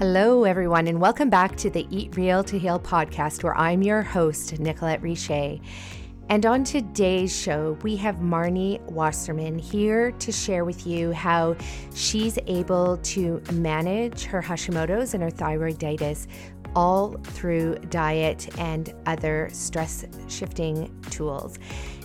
Hello, everyone, and welcome back to the Eat Real to Heal podcast, where I'm your host, Nicolette Richer. And on today's show, we have Marni Wasserman here to share with you how she's able to manage her Hashimoto's and her thyroiditis all through diet and other stress shifting tools.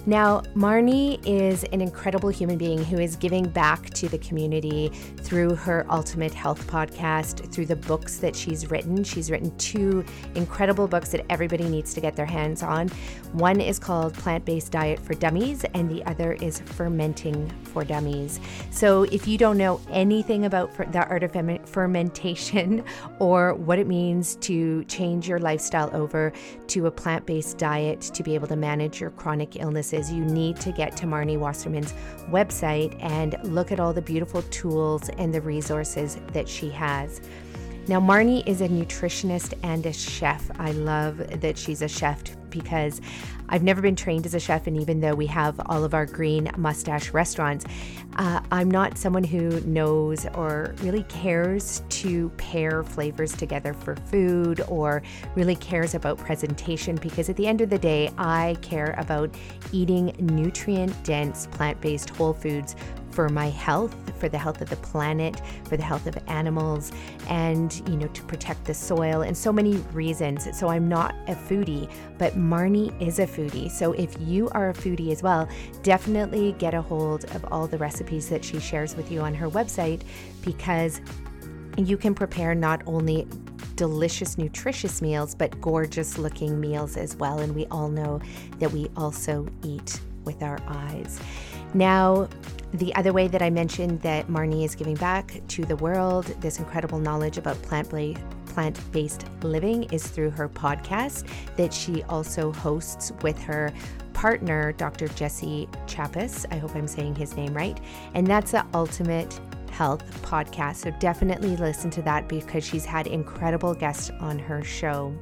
Now, Marni is an incredible human being who is giving back to the community through her Ultimate Health podcast, through the books that she's written. She's written two incredible books that everybody needs to get their hands on. One is called Plant Based Diet for Dummies, and the other is Fermenting for Dummies. So, if you don't know anything about the art of fermentation or what it means to change your lifestyle over to a plant based diet to be able to manage your chronic illnesses, is you need to get to Marni Wasserman's website and look at all the beautiful tools and the resources that she has. Now, Marni is a nutritionist and a chef. I love that she's a chef because I've never been trained as a chef, and even though we have all of our green mustache restaurants, uh, I'm not someone who knows or really cares to pair flavors together for food or really cares about presentation because at the end of the day, I care about eating nutrient dense, plant based whole foods for my health, for the health of the planet, for the health of animals, and you know, to protect the soil, and so many reasons. So I'm not a foodie, but Marni is a foodie. So if you are a foodie as well, definitely get a hold of all the recipes that she shares with you on her website because you can prepare not only delicious, nutritious meals, but gorgeous looking meals as well. And we all know that we also eat with our eyes. Now, the other way that I mentioned that Marni is giving back to the world this incredible knowledge about plant plant based living is through her podcast that she also hosts with her partner, Dr. Jesse Chappus. I hope I'm saying his name right. And that's the Ultimate Health podcast. So definitely listen to that because she's had incredible guests on her show.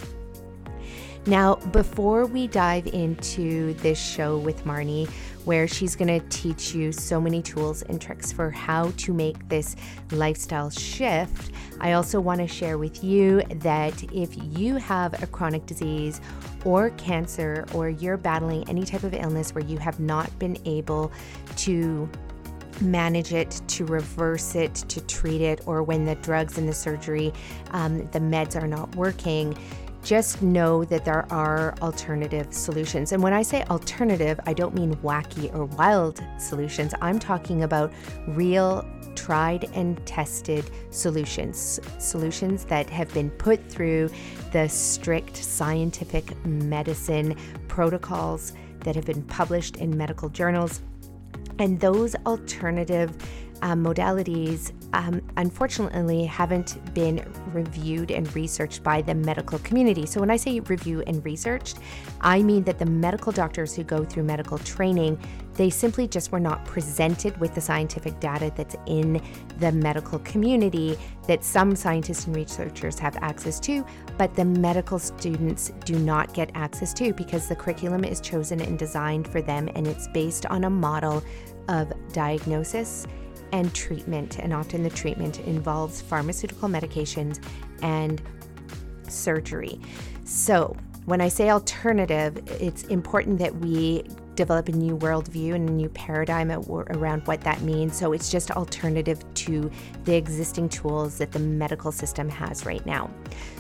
Now, before we dive into this show with Marni, where she's going to teach you so many tools and tricks for how to make this lifestyle shift. I also want to share with you that if you have a chronic disease or cancer, or you're battling any type of illness where you have not been able to manage it, to reverse it, to treat it, or when the drugs and the surgery, um, the meds are not working, just know that there are alternative solutions. And when I say alternative, I don't mean wacky or wild solutions. I'm talking about real, tried and tested solutions, solutions that have been put through the strict scientific medicine protocols that have been published in medical journals. And those alternative um, modalities um, unfortunately haven't been reviewed and researched by the medical community. So, when I say review and researched, I mean that the medical doctors who go through medical training, they simply just were not presented with the scientific data that's in the medical community that some scientists and researchers have access to, but the medical students do not get access to because the curriculum is chosen and designed for them and it's based on a model of diagnosis and treatment. And often the treatment involves pharmaceutical medications and surgery. So, when I say alternative, it's important that we develop a new worldview and a new paradigm around what that means. So it's just alternative to the existing tools that the medical system has right now.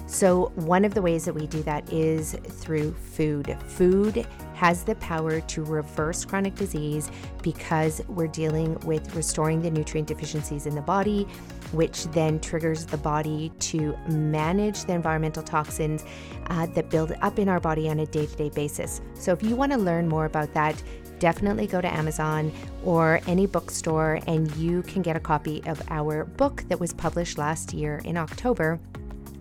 So, one of the ways that we do that is through food. Food has the power to reverse chronic disease because we're dealing with restoring the nutrient deficiencies in the body, which then triggers the body to manage the environmental toxins uh, that build up in our body on a day to day basis. So, if you want to learn more about that, definitely go to Amazon or any bookstore and you can get a copy of our book that was published last year in October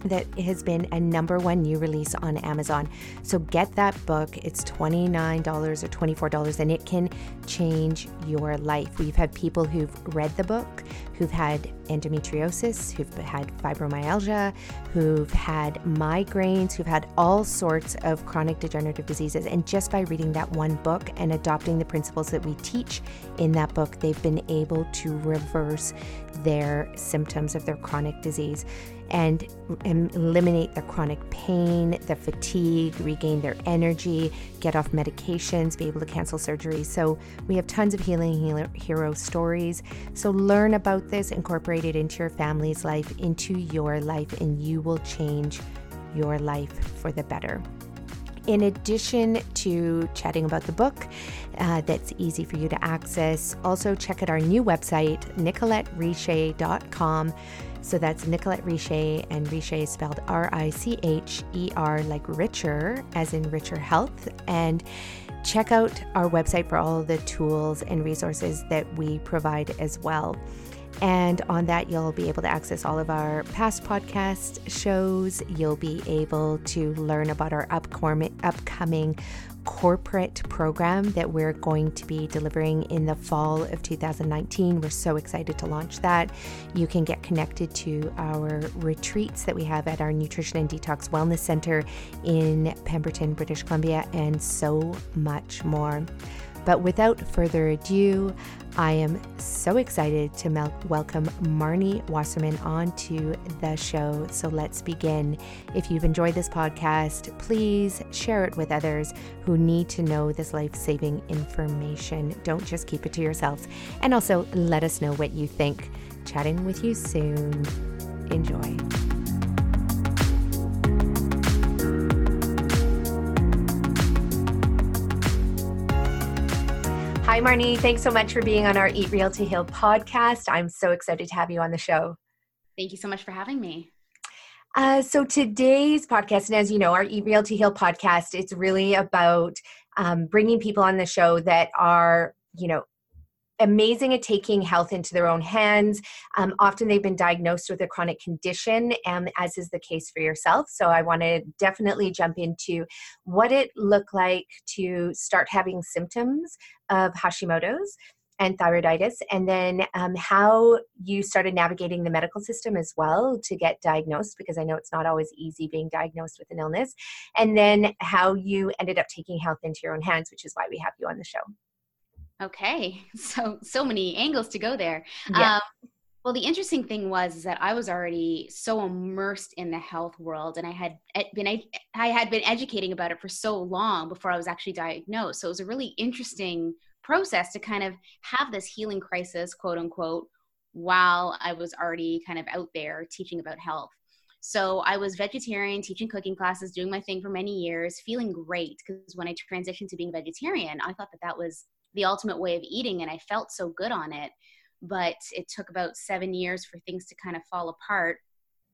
that has been a number one new release on Amazon. So get that book. It's $29 or $24 and it can change your life. We've had people who've read the book, who've had endometriosis, who've had fibromyalgia, who've had migraines, who've had all sorts of chronic degenerative diseases. And just by reading that one book and adopting the principles that we teach in that book, they've been able to reverse their symptoms of their chronic disease. And eliminate their chronic pain, the fatigue, regain their energy, get off medications, be able to cancel surgery. So we have tons of healing hero stories. So learn about this, incorporate it into your family's life, into your life, and you will change your life for the better. In addition to chatting about the book, uh, that's easy for you to access, also check out our new website, nicolettericher.com. So that's Nicolette Richer, and Richer is spelled R I C H E R, like richer, as in richer health. And check out our website for all the tools and resources that we provide as well. And on that, you'll be able to access all of our past podcast shows. You'll be able to learn about our upcoming, upcoming corporate program that we're going to be delivering in the fall of 2019. We're so excited to launch that. You can get connected to our retreats that we have at our Nutrition and Detox Wellness Center in Pemberton, British Columbia, and so much more. But without further ado, I am so excited to mel- welcome Marni Wasserman onto the show. So let's begin. If you've enjoyed this podcast, please share it with others who need to know this life saving information. Don't just keep it to yourselves. And also let us know what you think. Chatting with you soon. Enjoy. Hi, Marni. Thanks so much for being on our Eat Real to Heal podcast. I'm so excited to have you on the show. Thank you so much for having me. Uh, so today's podcast, and as you know, our Eat Real to Heal podcast, it's really about um, bringing people on the show that are, you know, amazing at taking health into their own hands. Um, often they've been diagnosed with a chronic condition, and as is the case for yourself. So I want to definitely jump into what it looked like to start having symptoms of Hashimoto's and thyroiditis, and then um, how you started navigating the medical system as well to get diagnosed, because I know it's not always easy being diagnosed with an illness, and then how you ended up taking health into your own hands, which is why we have you on the show. Okay, so so many angles to go there. Yeah. Um, well, the interesting thing was is that I was already so immersed in the health world, and I had eh, been I had been educating about it for so long before I was actually diagnosed. So it was a really interesting process to kind of have this healing crisis, quote unquote, while I was already kind of out there teaching about health. So I was vegetarian, teaching cooking classes, doing my thing for many years, feeling great because when I transitioned to being vegetarian, I thought that that was the ultimate way of eating and I felt so good on it. But it took about seven years for things to kind of fall apart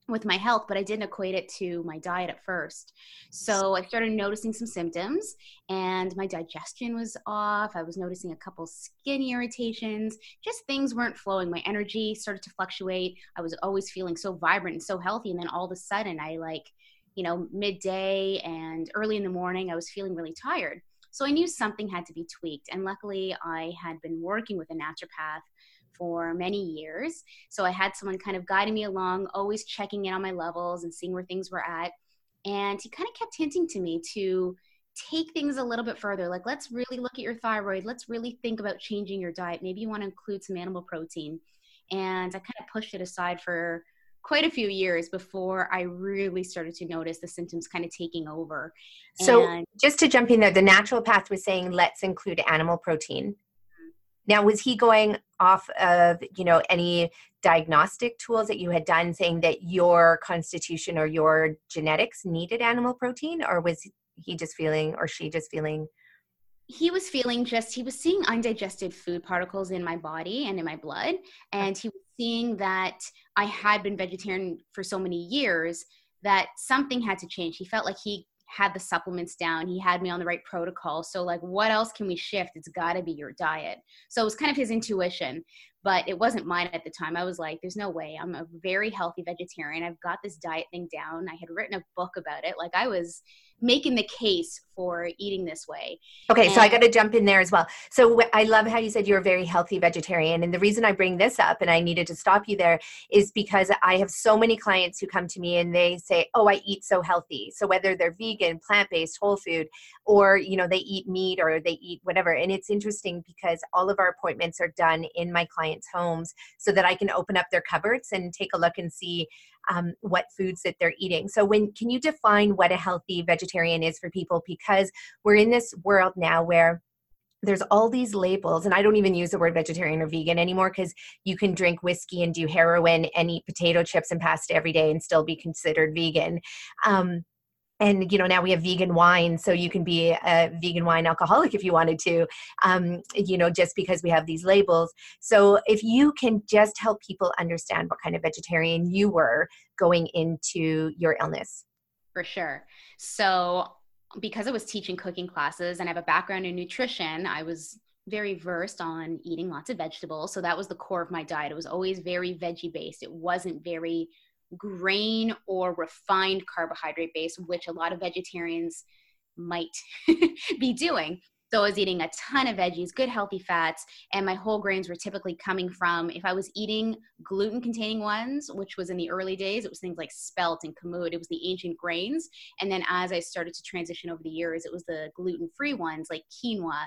with my health, but I didn't equate it to my diet at first. So I started noticing some symptoms, and my digestion was off. I was noticing a couple skin irritations, just things weren't flowing. My energy started to fluctuate. I was always feeling so vibrant and so healthy. And then all of a sudden, I like, you know, midday and early in the morning, I was feeling really tired. So I knew something had to be tweaked. And luckily, I had been working with a naturopath for many years. So I had someone kind of guiding me along, always checking in on my levels and seeing where things were at. And he kind of kept hinting to me to take things a little bit further. Like, let's really look at your thyroid. Let's really think about changing your diet. Maybe you want to include some animal protein. And I kind of pushed it aside for quite a few years before I really started to notice the symptoms kind of taking over. So, and just to jump in there, the naturopath was saying, let's include animal protein. Mm-hmm. Now, was he going off of, you know, any diagnostic tools that you had done saying that your constitution or your genetics needed animal protein, or was he just feeling, or she just feeling? He was feeling just he was seeing undigested food particles in my body and in my blood and he was seeing that i had been vegetarian for so many years that something had to change. He felt like he had the supplements down. He had me on the right protocol. So like what else can we shift? It's got to be your diet. So it was kind of his intuition but it wasn't mine at the time i was like there's no way i'm a very healthy vegetarian i've got this diet thing down i had written a book about it like i was making the case for eating this way. Okay, and so I got to jump in there as well. So I love how you said you're a very healthy vegetarian. And the reason I bring this up and I needed to stop you there is because I have so many clients who come to me and they say, "Oh, I eat so healthy." So whether they're vegan, plant-based, whole food, or you know, they eat meat or they eat whatever. And it's interesting because all of our appointments are done in my clients' homes so that I can open up their cupboards and take a look and see um, what foods that they're eating. So, when can you define what a healthy vegetarian is for people? Because we're in this world now where there's all these labels and i don't even use the word vegetarian or vegan anymore because you can drink whiskey and do heroin and eat potato chips and pasta every day and still be considered vegan um, and you know now we have vegan wine so you can be a vegan wine alcoholic if you wanted to um, you know just because we have these labels so if you can just help people understand what kind of vegetarian you were going into your illness for sure so because I was teaching cooking classes and I have a background in nutrition, I was very versed on eating lots of vegetables. So that was the core of my diet. It was always very veggie based. It wasn't very grain or refined carbohydrate base, which a lot of vegetarians might be doing. So I was eating a ton of veggies, good healthy fats, and my whole grains were typically coming from if I was eating gluten containing ones, which was in the early days, it was things like spelt and kamut, it was the ancient grains. And then as I started to transition over the years, it was the gluten free ones like quinoa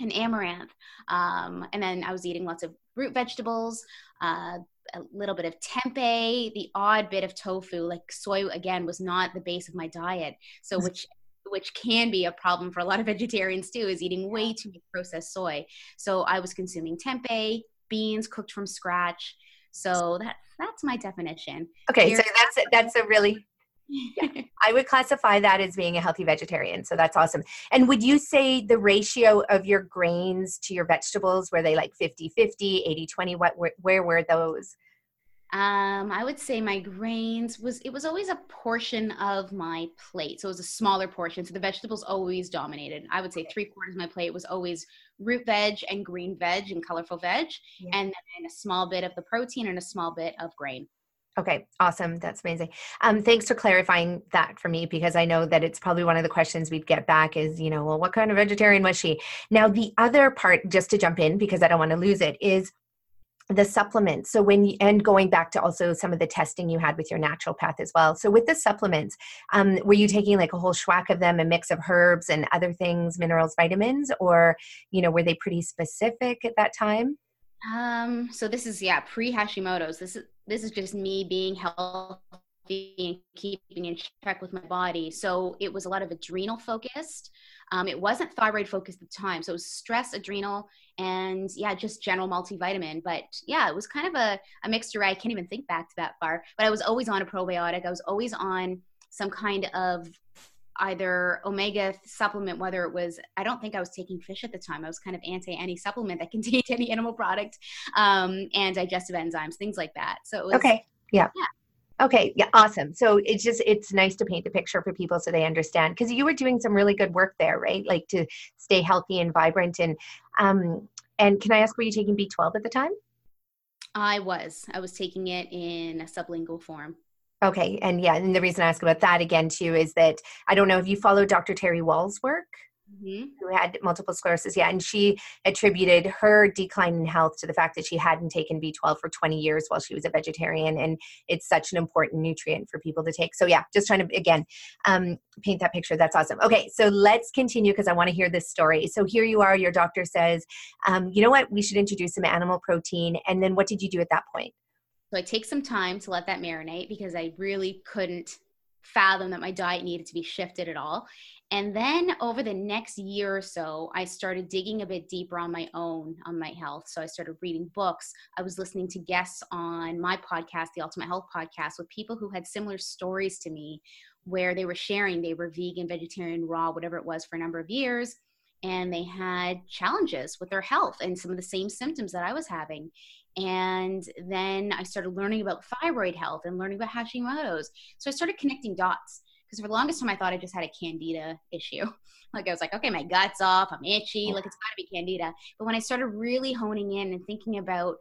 and amaranth. Um, and then I was eating lots of root vegetables, uh, a little bit of tempeh, the odd bit of tofu. Like soy again was not the base of my diet, so which which can be a problem for a lot of vegetarians too, is eating way too much processed soy. So I was consuming tempeh, beans cooked from scratch. So that that's my definition. Okay, so that's that's a really yeah, I would classify that as being a healthy vegetarian. So that's awesome. And would you say the ratio of your grains to your vegetables were they like 50 50, 80 20? What where, where were those? Um, I would say my grains was it was always a portion of my plate. So it was a smaller portion. So the vegetables always dominated. I would say three quarters of my plate was always root veg and green veg and colorful veg, yeah. and then a small bit of the protein and a small bit of grain. Okay, awesome. That's amazing. Um, thanks for clarifying that for me because I know that it's probably one of the questions we'd get back is, you know, well, what kind of vegetarian was she? Now, the other part, just to jump in because I don't want to lose it, is the supplements so when you and going back to also some of the testing you had with your naturopath as well so with the supplements um, were you taking like a whole schwack of them a mix of herbs and other things minerals vitamins or you know were they pretty specific at that time um so this is yeah pre hashimoto's this is this is just me being healthy and keeping in check with my body so it was a lot of adrenal focused um, it wasn't thyroid focused at the time so it was stress adrenal and yeah, just general multivitamin. But yeah, it was kind of a, a mixture. I can't even think back to that far, but I was always on a probiotic. I was always on some kind of either omega supplement, whether it was, I don't think I was taking fish at the time. I was kind of anti any supplement that contained any animal product um, and digestive enzymes, things like that. So was, okay. Yeah. Yeah. Okay, yeah, awesome. So it's just it's nice to paint the picture for people so they understand because you were doing some really good work there, right? Like to stay healthy and vibrant. And um, and can I ask, were you taking B twelve at the time? I was. I was taking it in a sublingual form. Okay, and yeah, and the reason I ask about that again too is that I don't know if you follow Dr. Terry Wahls' work mm-hmm. who had multiple sclerosis. Yeah, and she attributed her decline in health to the fact that she hadn't taken B12 for 20 years while she was a vegetarian, and it's such an important nutrient for people to take. So yeah, just trying to again um, paint that picture. That's awesome. Okay, so let's continue because I want to hear this story. So here you are. Your doctor says, um, you know what? We should introduce some animal protein. And then what did you do at that point? So I take some time to let that marinate because I really couldn't fathom that my diet needed to be shifted at all. And then over the next year or so, I started digging a bit deeper on my own on my health. So I started reading books. I was listening to guests on my podcast, the Ultimate Health Podcast, with people who had similar stories to me where they were sharing they were vegan, vegetarian, raw, whatever it was for a number of years. And they had challenges with their health and some of the same symptoms that I was having. And then I started learning about thyroid health and learning about Hashimoto's. So I started connecting dots because for the longest time I thought I just had a candida issue. Like I was like, okay, my gut's off, I'm itchy, like it's gotta be candida. But when I started really honing in and thinking about,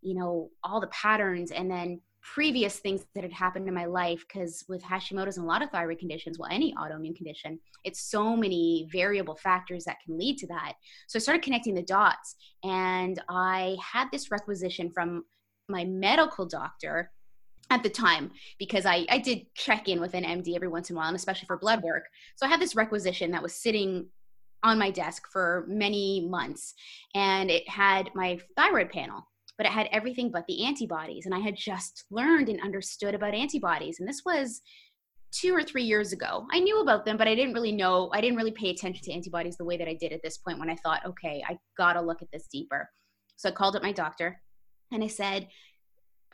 you know, all the patterns and then previous things that had happened in my life, because with Hashimoto's and a lot of thyroid conditions, well, any autoimmune condition, it's so many variable factors that can lead to that. So I started connecting the dots and I had this requisition from my medical doctor at the time because I, I did check in with an MD every once in a while, and especially for blood work. So I had this requisition that was sitting on my desk for many months, and it had my thyroid panel. But it had everything but the antibodies. And I had just learned and understood about antibodies. And this was two or three years ago. I knew about them, but I didn't really know, I didn't really pay attention to antibodies the way that I did at this point when I thought, okay, I gotta look at this deeper. So I called up my doctor and I said,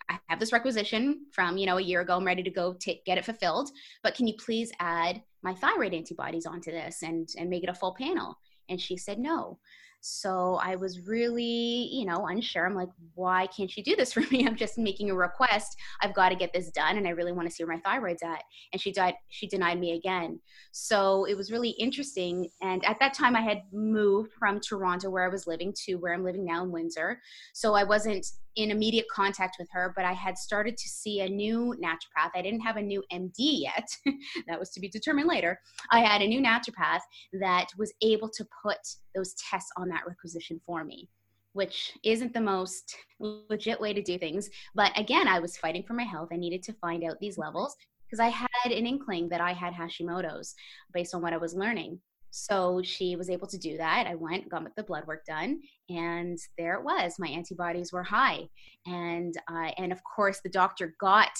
I have this requisition from, you know, a year ago. I'm ready to go take, get it fulfilled, but can you please add my thyroid antibodies onto this and, and make it a full panel? And she said, no. So I was really, you know, unsure. I'm like, why can't you do this for me? I'm just making a request. I've got to get this done, and I really want to see where my thyroid's at. And she died. She denied me again. So it was really interesting. And at that time, I had moved from Toronto, where I was living, to where I'm living now in Windsor. So I wasn't in immediate contact with her, but I had started to see a new naturopath. I didn't have a new MD yet. that was to be determined later. I had a new naturopath that was able to put those tests on that requisition for me, which isn't the most legit way to do things. But again, I was fighting for my health. I needed to find out these levels because I had an inkling that I had Hashimoto's based on what I was learning. So she was able to do that. I went, got the blood work done, and there it was. My antibodies were high, and uh, and of course the doctor got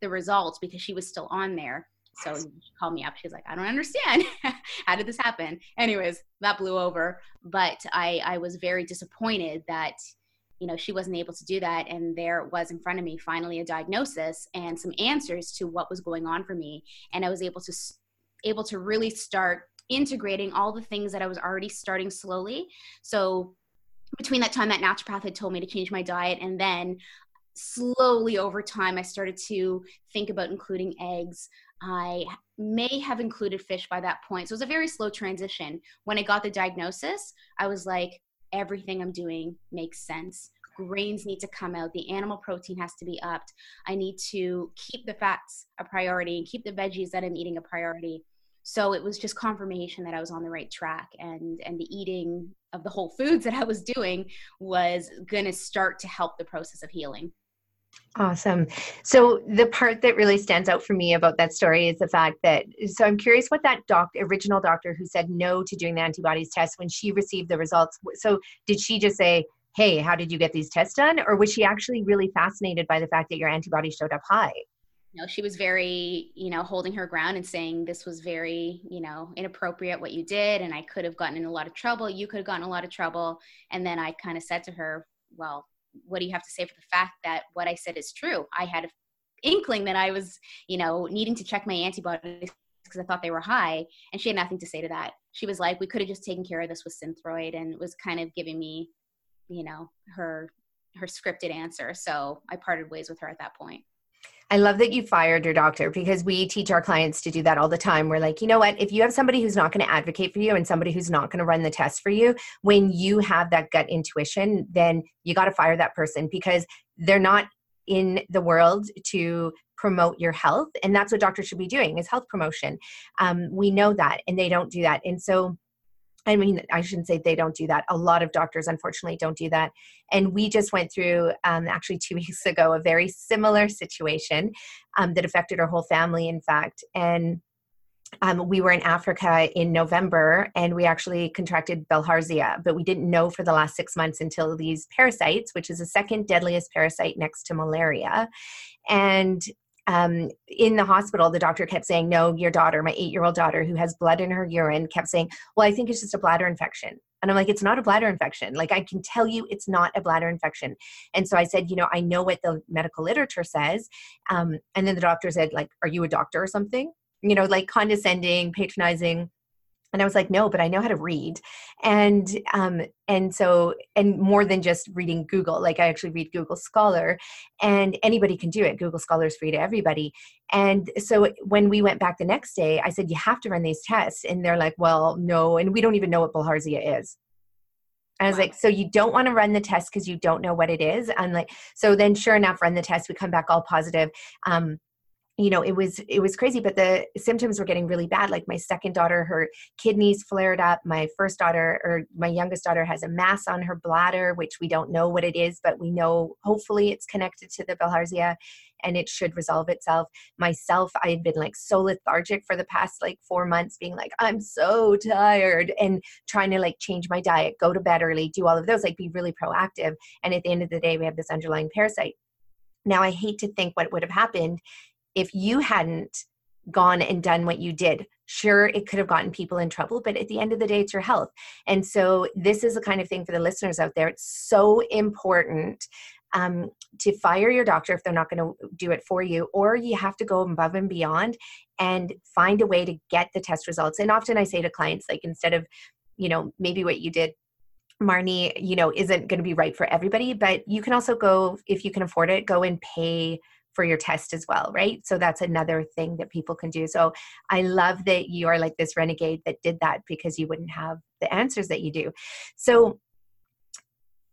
the results because she was still on there. So she called me up. She's like, I don't understand. How did this happen? Anyways, that blew over. But I, I was very disappointed that, you know, she wasn't able to do that. And there it was in front of me, finally a diagnosis and some answers to what was going on for me. And I was able to, able to really start integrating all the things that I was already starting slowly. So between that time that naturopath had told me to change my diet and then slowly over time i started to think about including eggs. I may have included fish by that point. So it was a very slow transition. When i got the diagnosis i was like everything i'm doing makes sense. Grains need to come out. The animal protein has to be upped. I need to keep the fats a priority and keep the veggies that i'm eating a priority so it was just confirmation that i was on the right track and and the eating of the whole foods that i was doing was going to start to help the process of healing Awesome. So the part that really stands out for me about that story is the fact that so I'm curious what that doc original doctor who said no to doing the antibodies test when she received the results. So did she just say, "Hey, how did you get these tests done?" or was she actually really fascinated by the fact that your antibodies showed up high? Know, she was very, you know, holding her ground and saying this was very, you know, inappropriate what you did, and I could have gotten in a lot of trouble. You could have gotten a lot of trouble. And then I kind of said to her, well, what do you have to say for the fact that what I said is true? I had an inkling that I was, you know, needing to check my antibodies because I thought they were high, and she had nothing to say to that. She was like, we could have just taken care of this with Synthroid, and was kind of giving me, you know, her her scripted answer. So I parted ways with her at that point. I love that you fired your doctor because we teach our clients to do that all the time. We're like, you know what? If you have somebody who's not going to advocate for you and somebody who's not going to run the test for you, when you have that gut intuition, then you got to fire that person because they're not in the world to promote your health. And that's what doctors should be doing is health promotion. Um, we know that, and they don't do that. And so I mean, I shouldn't say they don't do that. A lot of doctors, unfortunately, don't do that. And we just went through, um, actually, two weeks ago, a very similar situation um, that affected our whole family, in fact. And um, we were in Africa in November and we actually contracted bilharzia, but we didn't know for the last six months until these parasites, which is the second deadliest parasite next to malaria. And um, in the hospital, the doctor kept saying, No, your daughter, my eight year old daughter who has blood in her urine, kept saying, Well, I think it's just a bladder infection. And I'm like, It's not a bladder infection. Like, I can tell you it's not a bladder infection. And so I said, You know, I know what the medical literature says. Um, and then the doctor said, like, Are you a doctor or something? You know, like condescending, patronizing and i was like no but i know how to read and um and so and more than just reading google like i actually read google scholar and anybody can do it google scholar is free to everybody and so when we went back the next day i said you have to run these tests and they're like well no and we don't even know what bilharzia is I was wow. like, so you don't want to run the test because you don't know what it is. And like, so then sure enough, run the test. We come back all positive. Um, you know it was it was crazy but the symptoms were getting really bad like my second daughter her kidneys flared up my first daughter or my youngest daughter has a mass on her bladder which we don't know what it is but we know hopefully it's connected to the bilharzia and it should resolve itself. Myself, I had been like so lethargic for the past like four months, being like, I'm so tired, and trying to like change my diet, go to bed early, do all of those, like be really proactive. And at the end of the day, we have this underlying parasite. Now, I hate to think what would have happened if you hadn't gone and done what you did. Sure, it could have gotten people in trouble, but at the end of the day, it's your health. And so, this is the kind of thing for the listeners out there. It's so important um, to fire your doctor if they're not going to do it for you, or you have to go above and beyond and find a way to get the test results. And often I say to clients, like, instead of, you know, maybe what you did Marni, you know, isn't going to be right for everybody, but you can also go, if you can afford it, go and pay for your test as well, right? So that's another thing that people can do. So I love that you are like this renegade that did that because you wouldn't have the answers that you do. So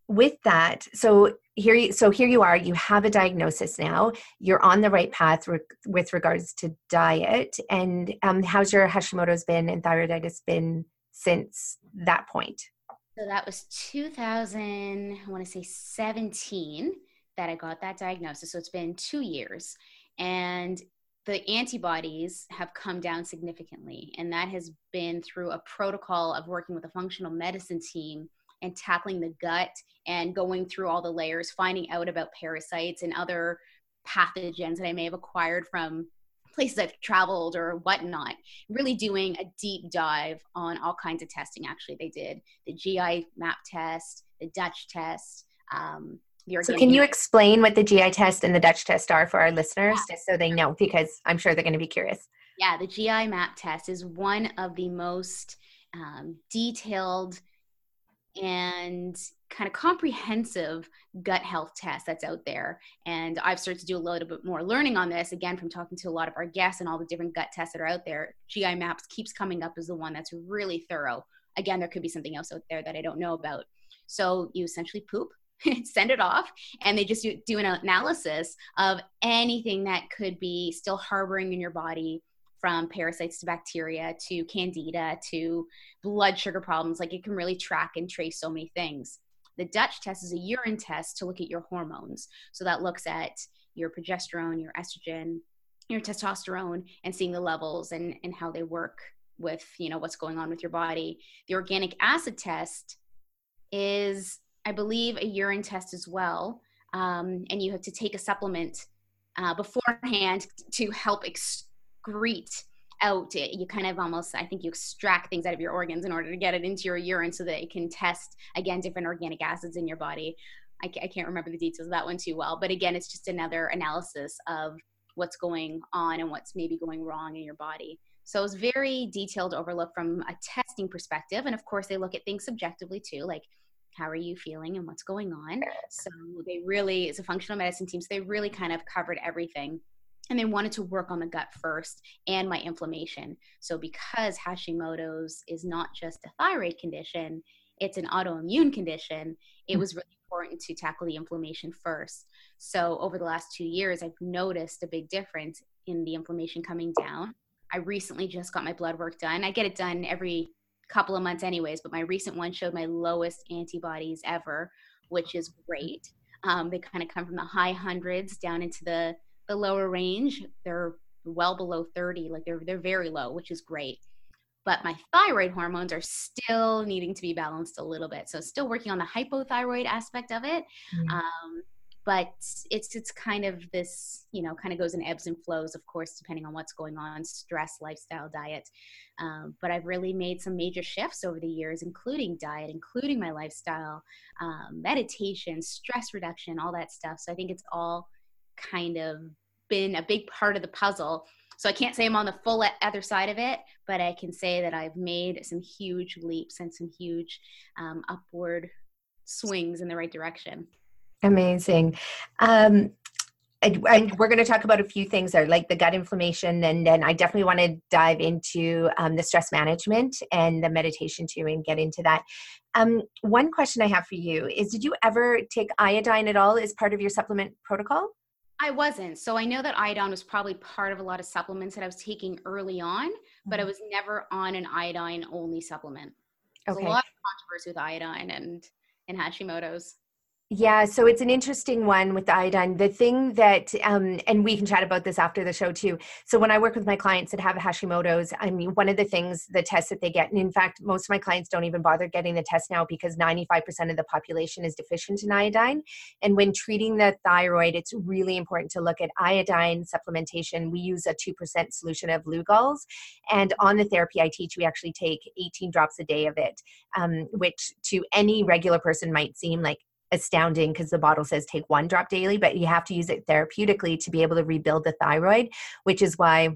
with that, so here you, so here you are, you have a diagnosis now. You're on the right path re- with regards to diet. And um, how's your Hashimoto's been and thyroiditis been since that point? So that was 2000, I want to say 17 that I got that diagnosis. So it's been two years. And the antibodies have come down significantly. And that has been through a protocol of working with a functional medicine team and tackling the gut and going through all the layers, finding out about parasites and other pathogens that I may have acquired from places I've traveled or whatnot, really doing a deep dive on all kinds of testing. Actually, they did the GI map test, the Dutch test, um, so can you explain what the GI test and the Dutch test are for our listeners, yeah. just so they know, because I'm sure they're going to be curious. Yeah, the GI map test is one of the most um, detailed and kind of comprehensive gut health tests that's out there. And I've started to do a little bit more learning on this again from talking to a lot of our guests and all the different gut tests that are out there. GI maps keeps coming up as the one that's really thorough. Again, there could be something else out there that I don't know about. So you essentially poop send it off and they just do, an analysis of anything that could be still harboring in your body from parasites to bacteria to candida to blood sugar problems. Like it can really track and trace so many things. The dutch test is a urine test to look at your hormones. So that looks at your progesterone your estrogen your testosterone and seeing the levels and, and how they work with you know what's going on with your body. The organic acid test is I believe, a urine test as well. Um, and you have to take a supplement uh, beforehand to help excrete out. You kind of almost, I think you extract things out of your organs in order to get it into your urine so that it can test, again, different organic acids in your body. I, I can't remember the details of that one too well. But again, it's just another analysis of what's going on and what's maybe going wrong in your body. So it's very detailed overlook from a testing perspective. And of course, they look at things subjectively too, like how are you feeling and what's going on. So they really it's a functional medicine team so they really kind of covered everything and they wanted to work on the gut first and my inflammation. So because hashimoto's is not just a thyroid condition it's an autoimmune condition it hmm. was really important to tackle the inflammation first. So over the last two years i've noticed a big difference in the inflammation coming down. I recently just got my blood work done. I get it done every couple of months anyways but my recent one showed my lowest antibodies ever which is great. Um, they kind of come from the high hundreds down into the the lower range. They're well below 30 like they're they're very low which is great. But my thyroid hormones are still needing to be balanced a little bit so still working on the hypothyroid aspect of it. Mm-hmm. um, but it's it's kind of this you know kind of goes in ebbs and flows of course depending on what's going on stress lifestyle diet. Um, but i've really made some major shifts over the years including diet including my lifestyle um, meditation stress reduction all that stuff. So i think it's all kind of been a big part of the puzzle. So i can't say i'm on the full other side of it but i can say that i've made some huge leaps and some huge um, upward swings in the right direction Amazing. Um, and, and, we're going to talk about a few things there, like the gut inflammation, and then I definitely want to dive into um, the stress management and the meditation too, and get into that. Um, one question I have for you is: Did you ever take iodine at all as part of your supplement protocol? I wasn't. So I know that iodine was probably part of a lot of supplements that I was taking early on, but I mm-hmm. was never on an iodine only supplement. There's okay. a lot of controversy with iodine and and Hashimoto's. Yeah, so it's an interesting one with the iodine. The thing that, um, and we can chat about this after the show too. So when I work with my clients that have Hashimoto's, I mean, one of the things, the tests that they get, and in fact, most of my clients don't even bother getting the test now because 95% of the population is deficient in iodine. And when treating the thyroid, it's really important to look at iodine supplementation. We use a 2% solution of Lugol's. And on the therapy I teach, we actually take 18 drops a day of it, um, which to any regular person might seem like astounding because the bottle says take one drop daily, but you have to use it therapeutically to be able to rebuild the thyroid, which is why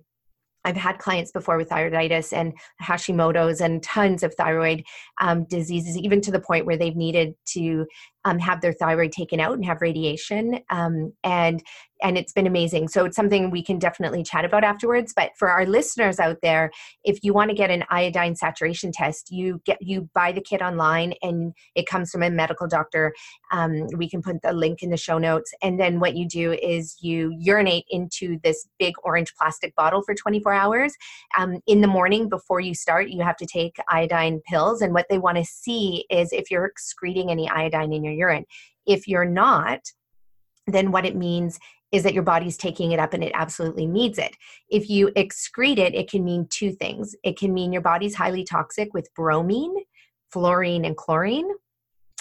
I've had clients before with thyroiditis and Hashimoto's and tons of thyroid um, diseases, even to the point where they've needed to um, have their thyroid taken out and have radiation. Um, and and it's been amazing. So it's something we can definitely chat about afterwards. But for our listeners out there, if you want to get an iodine saturation test, you get you buy the kit online and it comes from a medical doctor. Um, we can put the link in the show notes. And then what you do is you urinate into this big orange plastic bottle for 24 hours. Um, in the morning before you start, you have to take iodine pills. And what they want to see is if you're excreting any iodine in your urine. If you're not, then what it means is that your body's taking it up and it absolutely needs it. If you excrete it, it can mean two things. It can mean your body's highly toxic with bromine, fluorine, and chlorine.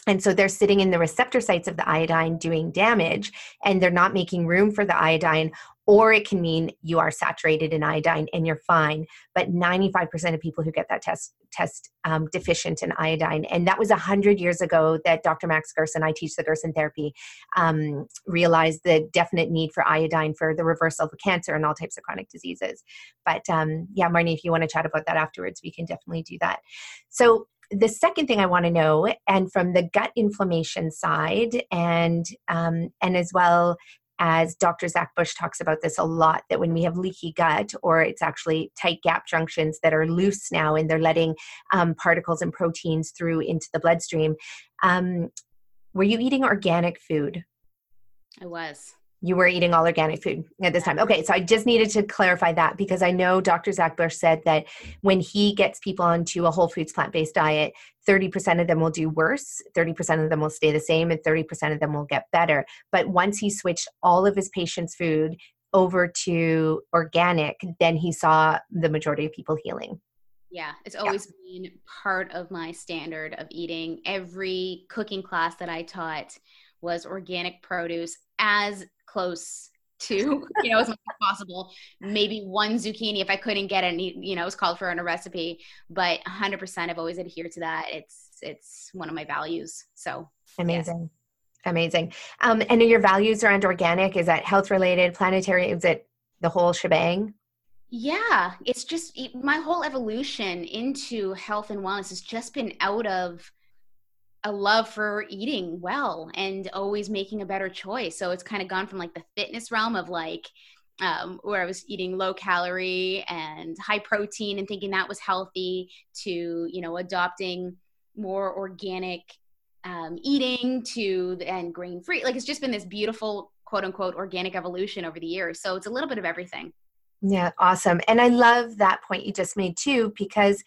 And so they're sitting in the receptor sites of the iodine doing damage, and they're not making room for the iodine, or it can mean you are saturated in iodine and you're fine. But 95% of people who get that test test um, deficient in iodine, and that was hundred years ago that Dr. Max Gerson, I teach the Gerson therapy, um, realized the definite need for iodine for the reversal of cancer and all types of chronic diseases. But um, yeah, Marni, if you want to chat about that afterwards, we can definitely do that. So the second thing I want to know, and from the gut inflammation side, and um, and as well as Dr. Zach Bush talks about this a lot, that when we have leaky gut or it's actually tight gap junctions that are loose now and they're letting um, particles and proteins through into the bloodstream. Um, were you eating organic food? I was you were eating all organic food at this time. Okay, so I just needed to clarify that because I know Dr. Zach Bush said that when he gets people onto a whole foods plant based diet, 30% of them will do worse, 30% of them will stay the same, and 30% of them will get better. But once he switched all of his patients' food over to organic, then he saw the majority of people healing. Yeah, it's always yeah. been part of my standard of eating. Every cooking class that I taught was organic produce as close to you know as much as possible. Maybe one zucchini if i couldn't get any you know it's called for in a recipe but 100% i've always adhered to that. It's it's one of my values. So amazing. Yes. amazing. Um and your values around organic is that health related planetary is it the whole shebang? Yeah it's just my whole evolution into health and wellness has just been out of a love for eating well and always making a better choice. So it's kind of gone from like the fitness realm of like um, where I was eating low calorie and high protein and thinking that was healthy to you know adopting more organic um, eating to and grain free. Like it's just been this beautiful quote unquote organic evolution over the years. So it's a little bit of everything. Yeah, awesome. And I love that point you just made too because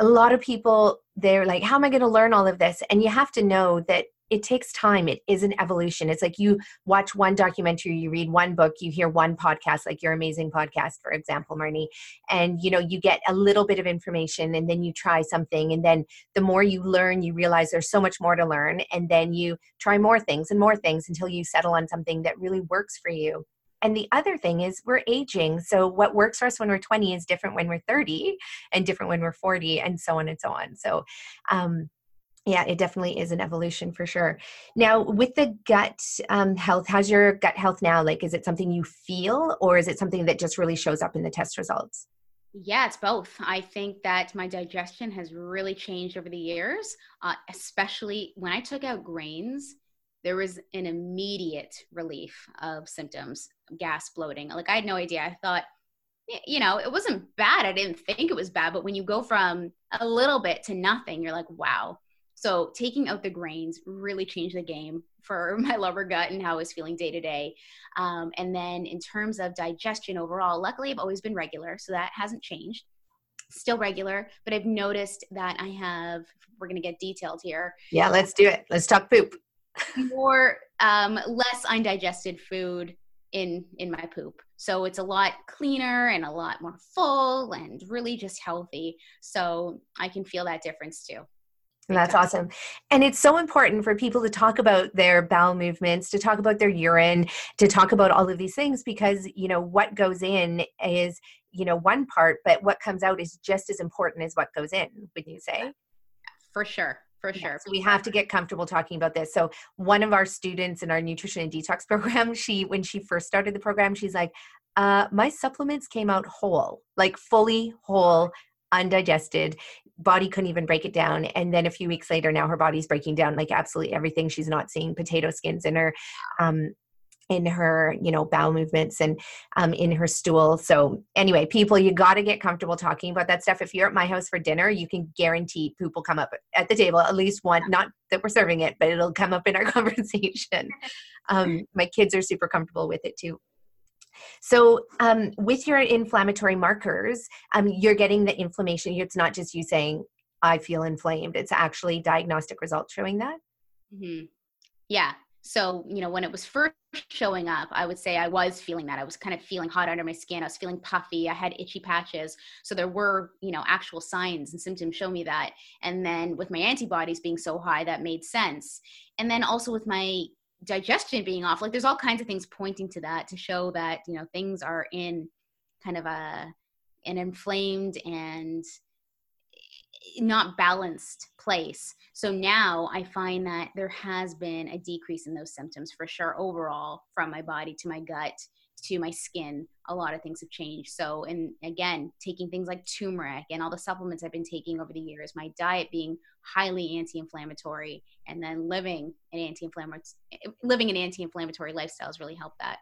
a lot of people they're like how am i going to learn all of this? And you have to know that it takes time. It is an evolution. It's like you watch one documentary you read one book you hear one podcast like your amazing podcast for example marni and you know you get a little bit of information and then you try something and then the more you learn you realize there's so much more to learn and then you try more things and more things until you settle on something that really works for you and the other thing is we're aging. So what works for us when we're 20 is different when we're 30 and different when we're 40 and so on and so on. So um, yeah, it definitely is an evolution for sure. Now, with the gut um, health, how's your gut health now? Like, is it something you feel or is it something that just really shows up in the test results? Yeah, it's both. I think that my digestion has really changed over the years, uh, especially when I took out grains there was an immediate relief of symptoms, gas, bloating. Like I had no idea. I thought, you know, it wasn't bad. I didn't think it was bad, but when you go from a little bit to nothing, you're like, wow. So taking out the grains really changed the game for my lower gut and how I was feeling day to day. Um, and then in terms of digestion overall, luckily I've always been regular, so that hasn't changed. Still regular, but I've noticed that I have. We're going to get detailed here. Yeah, let's do it. Let's talk poop more um, less undigested food in in my poop. So it's a lot cleaner and a lot more full and really just healthy. So i can feel that difference too. That's awesome. And it's so important for people to talk about their bowel movements, to talk about their urine, to talk about all of these things because, you know, what goes in is, you know, one part, but what comes out is just as important as what goes in, would you say? For sure for sure. so we have to get comfortable talking about this. So one of our students in our nutrition and detox program, she when she first started the program, she's like, uh, my supplements came out whole, like fully whole, undigested. Body couldn't even break it down. And then a few weeks later, now her body's breaking down like absolutely everything. She's not seeing potato skins in her. Um, in her you know bowel movements and um, in her stool so anyway people you got to get comfortable talking about that stuff if you're at my house for dinner you can guarantee poop will come up at the table at least one not that we're serving it but it'll come up in our conversation um, my kids are super comfortable with it too so, um, with your inflammatory markers, um, you're getting the inflammation. It's not just you saying, I feel inflamed, it's actually diagnostic results showing that. Mm-hmm. Yeah. So, you know, when it was first showing up, I would say I was feeling that. I was kind of feeling hot under my skin. I was feeling puffy. I had itchy patches. So there were, you know, actual signs and symptoms show me that. And then with my antibodies being so high, that made sense. And then also with my digestion being off, like there's all kinds of things pointing to that to show that, you know, things are in kind of a an inflamed and not balanced place. So now I find that there has been a decrease in those symptoms for sure overall from my body to my gut to my skin. A lot of things have changed. So, and again, taking things like turmeric and all the supplements I've been taking over the years, my diet being highly anti-inflammatory, and then living an anti-inflammatory living an anti-inflammatory lifestyle has really helped that.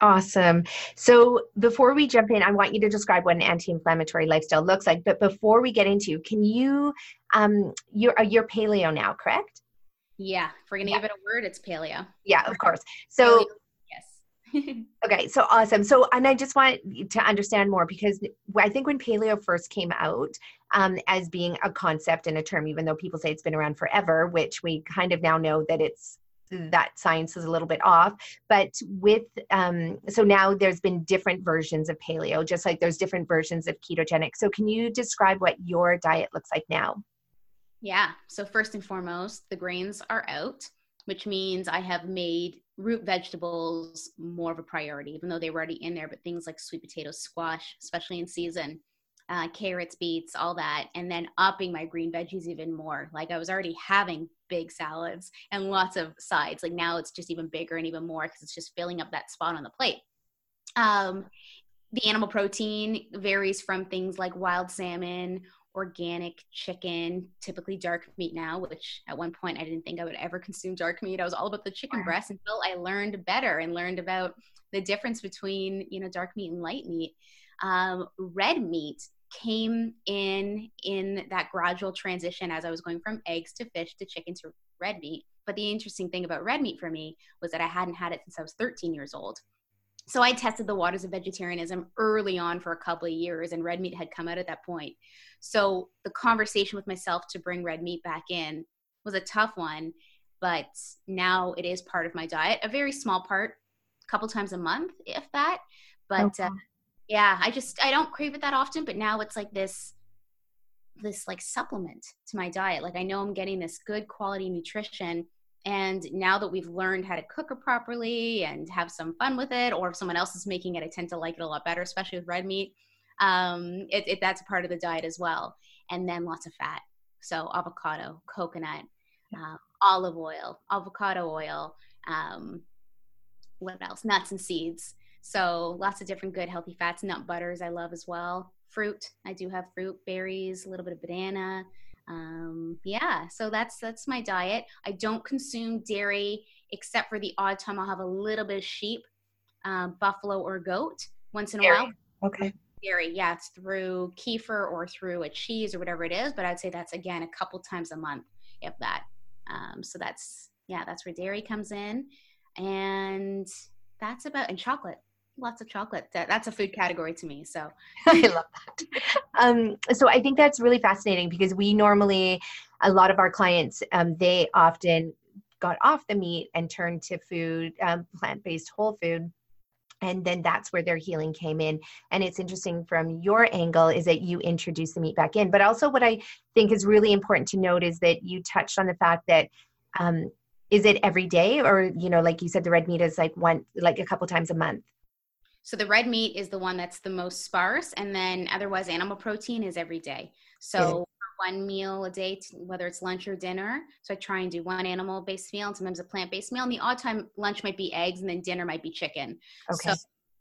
Awesome. So before we jump in, I want you to describe what an anti-inflammatory lifestyle looks like. But before we get into, can you, um, you're uh, you're paleo now, correct? Yeah. If we're gonna yeah. give it a word, it's paleo. Yeah, of course. So. Yes. okay, so awesome. So, and I just want to understand more because I think when paleo first came out um, as being a concept and a term, even though people say it's been around forever, which we kind of now know that it's that science is a little bit off but with um, so now there's been different versions of paleo just like there's different versions of ketogenic. So can you describe what your diet looks like now? Yeah. So first and foremost the grains are out which means i have made root vegetables more of a priority even though they were already in there but things like sweet potatoes squash especially in season uh, carrots, beets, all that, and then upping my green veggies even more. Like I was already having big salads and lots of sides. Like now it's just even bigger and even more because it's just filling up that spot on the plate. Um, the animal protein varies from things like wild salmon, organic chicken, typically dark meat now, which at one point I didn't think I would ever consume dark meat. I was all about the chicken breast until I learned better and learned about the difference between, you know, dark meat and light meat. Um, red meat came in in that gradual transition as I was going from eggs to fish to chicken to red meat. But the interesting thing about red meat for me was that I hadn't had it since I was 13 years old. So I tested the waters of vegetarianism early on for a couple of years, and red meat had come out at that point. So the conversation with myself to bring red meat back in was a tough one, but now it is part of my diet, a very small part, a couple times a month, if that. But okay. uh, yeah i just i don't crave it that often but now it's like this this like supplement to my diet. Like i know i'm getting this good quality nutrition and now that we've learned how to cook it properly and have some fun with it or if someone else is making it i tend to like it a lot better especially with red meat um, it, it, that's a part of the diet as well. And then lots of fat. So avocado coconut uh, olive oil avocado oil um, what else? Nuts and seeds so lots of different good healthy fats, nut butters I love as well. Fruit, I do have fruit, berries, a little bit of banana. Um, yeah, so that's that's my diet. I don't consume dairy except for the odd time I'll have a little bit of sheep, um, buffalo or goat once in a while. Okay. Dairy, yeah, it's through kefir or through a cheese or whatever it is, but I'd say that's again a couple times a month, if that. Um, so that's yeah, that's where dairy comes in, and that's about and chocolate lots of chocolate. That, that's a food category to me. So I love that. Um, so I think that's really fascinating because we normally, a lot of our clients, um, they often got off the meat and turned to food, um, plant based whole food and then that's where their healing came in and it's interesting from your angle is that you introduce the meat back in but also what i think is really important to note is that you touched on the fact that um, is it every day or you know like you said the red meat is like one like a couple times a month so the red meat is the one that's the most sparse and then otherwise animal protein is every day so one meal a day, whether it's lunch or dinner. So I try and do one animal based meal and sometimes a plant based meal. And the odd time lunch might be eggs and then dinner might be chicken. Okay. So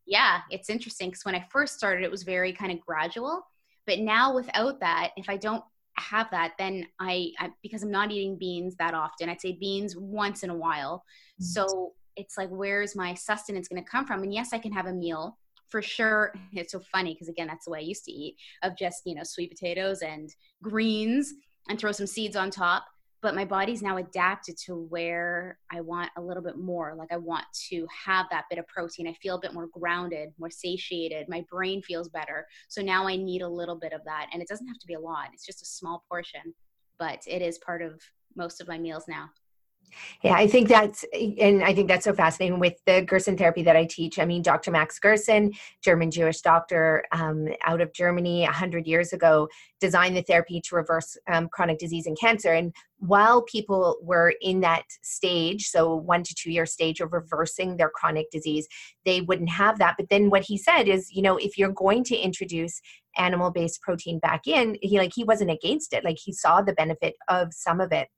yeah, it's interesting because when I first started, it was very kind of gradual. But now without that, if I don't have that, then I, I because I'm not eating beans that often, I'd say beans once in a while. Mm-hmm. So it's like, where's my sustenance going to come from? And yes, I can have a meal for sure. It's so funny because again that's the way i used to eat of just you know sweet potatoes and greens and throw some seeds on top. But my body's now adapted to where i want a little bit more. Like i want to have that bit of protein. I feel a bit more grounded more satiated. My brain feels better. So now i need a little bit of that. And it doesn't have to be a lot. It's just a small portion but it is part of most of my meals now yeah, I think that's, and I think that's so fascinating with the Gerson therapy that I teach. I mean, Dr. Max Gerson, German Jewish doctor um, out of Germany 100 years ago, designed the therapy to reverse um, chronic disease and cancer. And while people were in that stage, so one to two year stage of reversing their chronic disease, they wouldn't have that. But then what he said is, you know, if you're going to introduce animal based protein back in, he like, he wasn't against it. Like, he saw the benefit of some of it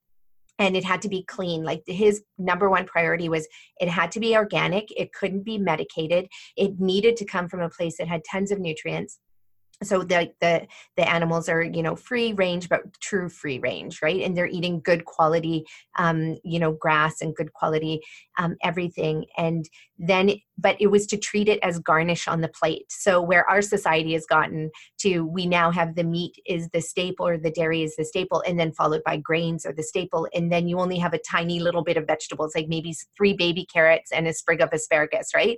and it had to be clean. Like his number one priority was it had to be organic. It couldn't be medicated. It needed to come from a place that had tons of nutrients so the the the animals are you know free range but true free range right? And they're eating good quality um you know grass and good quality um everything. And then but it was to treat it as garnish on the plate. So where our society has gotten to we now have the meat is the staple or the dairy is the staple and then followed by grains or the staple. And then you only have a tiny little bit of vegetables like maybe three baby carrots and a sprig of asparagus right?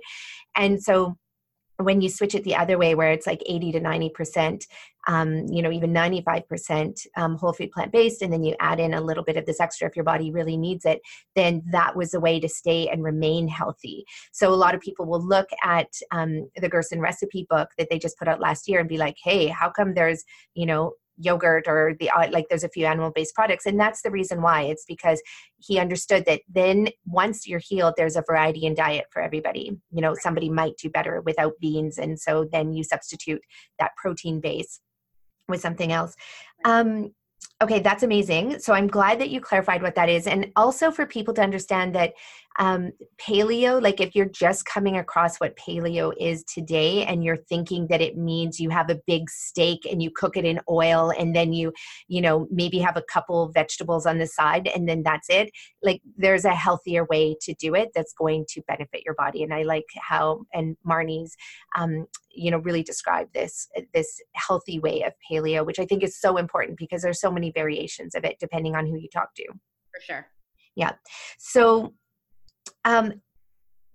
And so when you switch it the other way where it's like 80 to 90 percent um, you know even 95 percent um, whole food plant based and then you add in a little bit of this extra if your body really needs it then that was a way to stay and remain healthy. So a lot of people will look at um, the gerson recipe book that they just put out last year and be like hey how come there's you know yogurt or the uh, like there's a few animal based products and that's the reason why. It's because he understood that then once you're healed there's a variety in diet for everybody. You know somebody might do better without beans and so then you substitute that protein base with something else. Um okay that's amazing. So i'm glad that you clarified what that is and also for people to understand that um, paleo like if you're just coming across what paleo is today and you're thinking that it means you have a big steak and you cook it in oil and then you you know maybe have a couple vegetables on the side and then that's it like there's a healthier way to do it that's going to benefit your body. And i like how and marni's um, you know really describe this this healthy way of paleo which i think is so important because there's so many variations of it depending on who you talk to. For sure. Yeah. So um,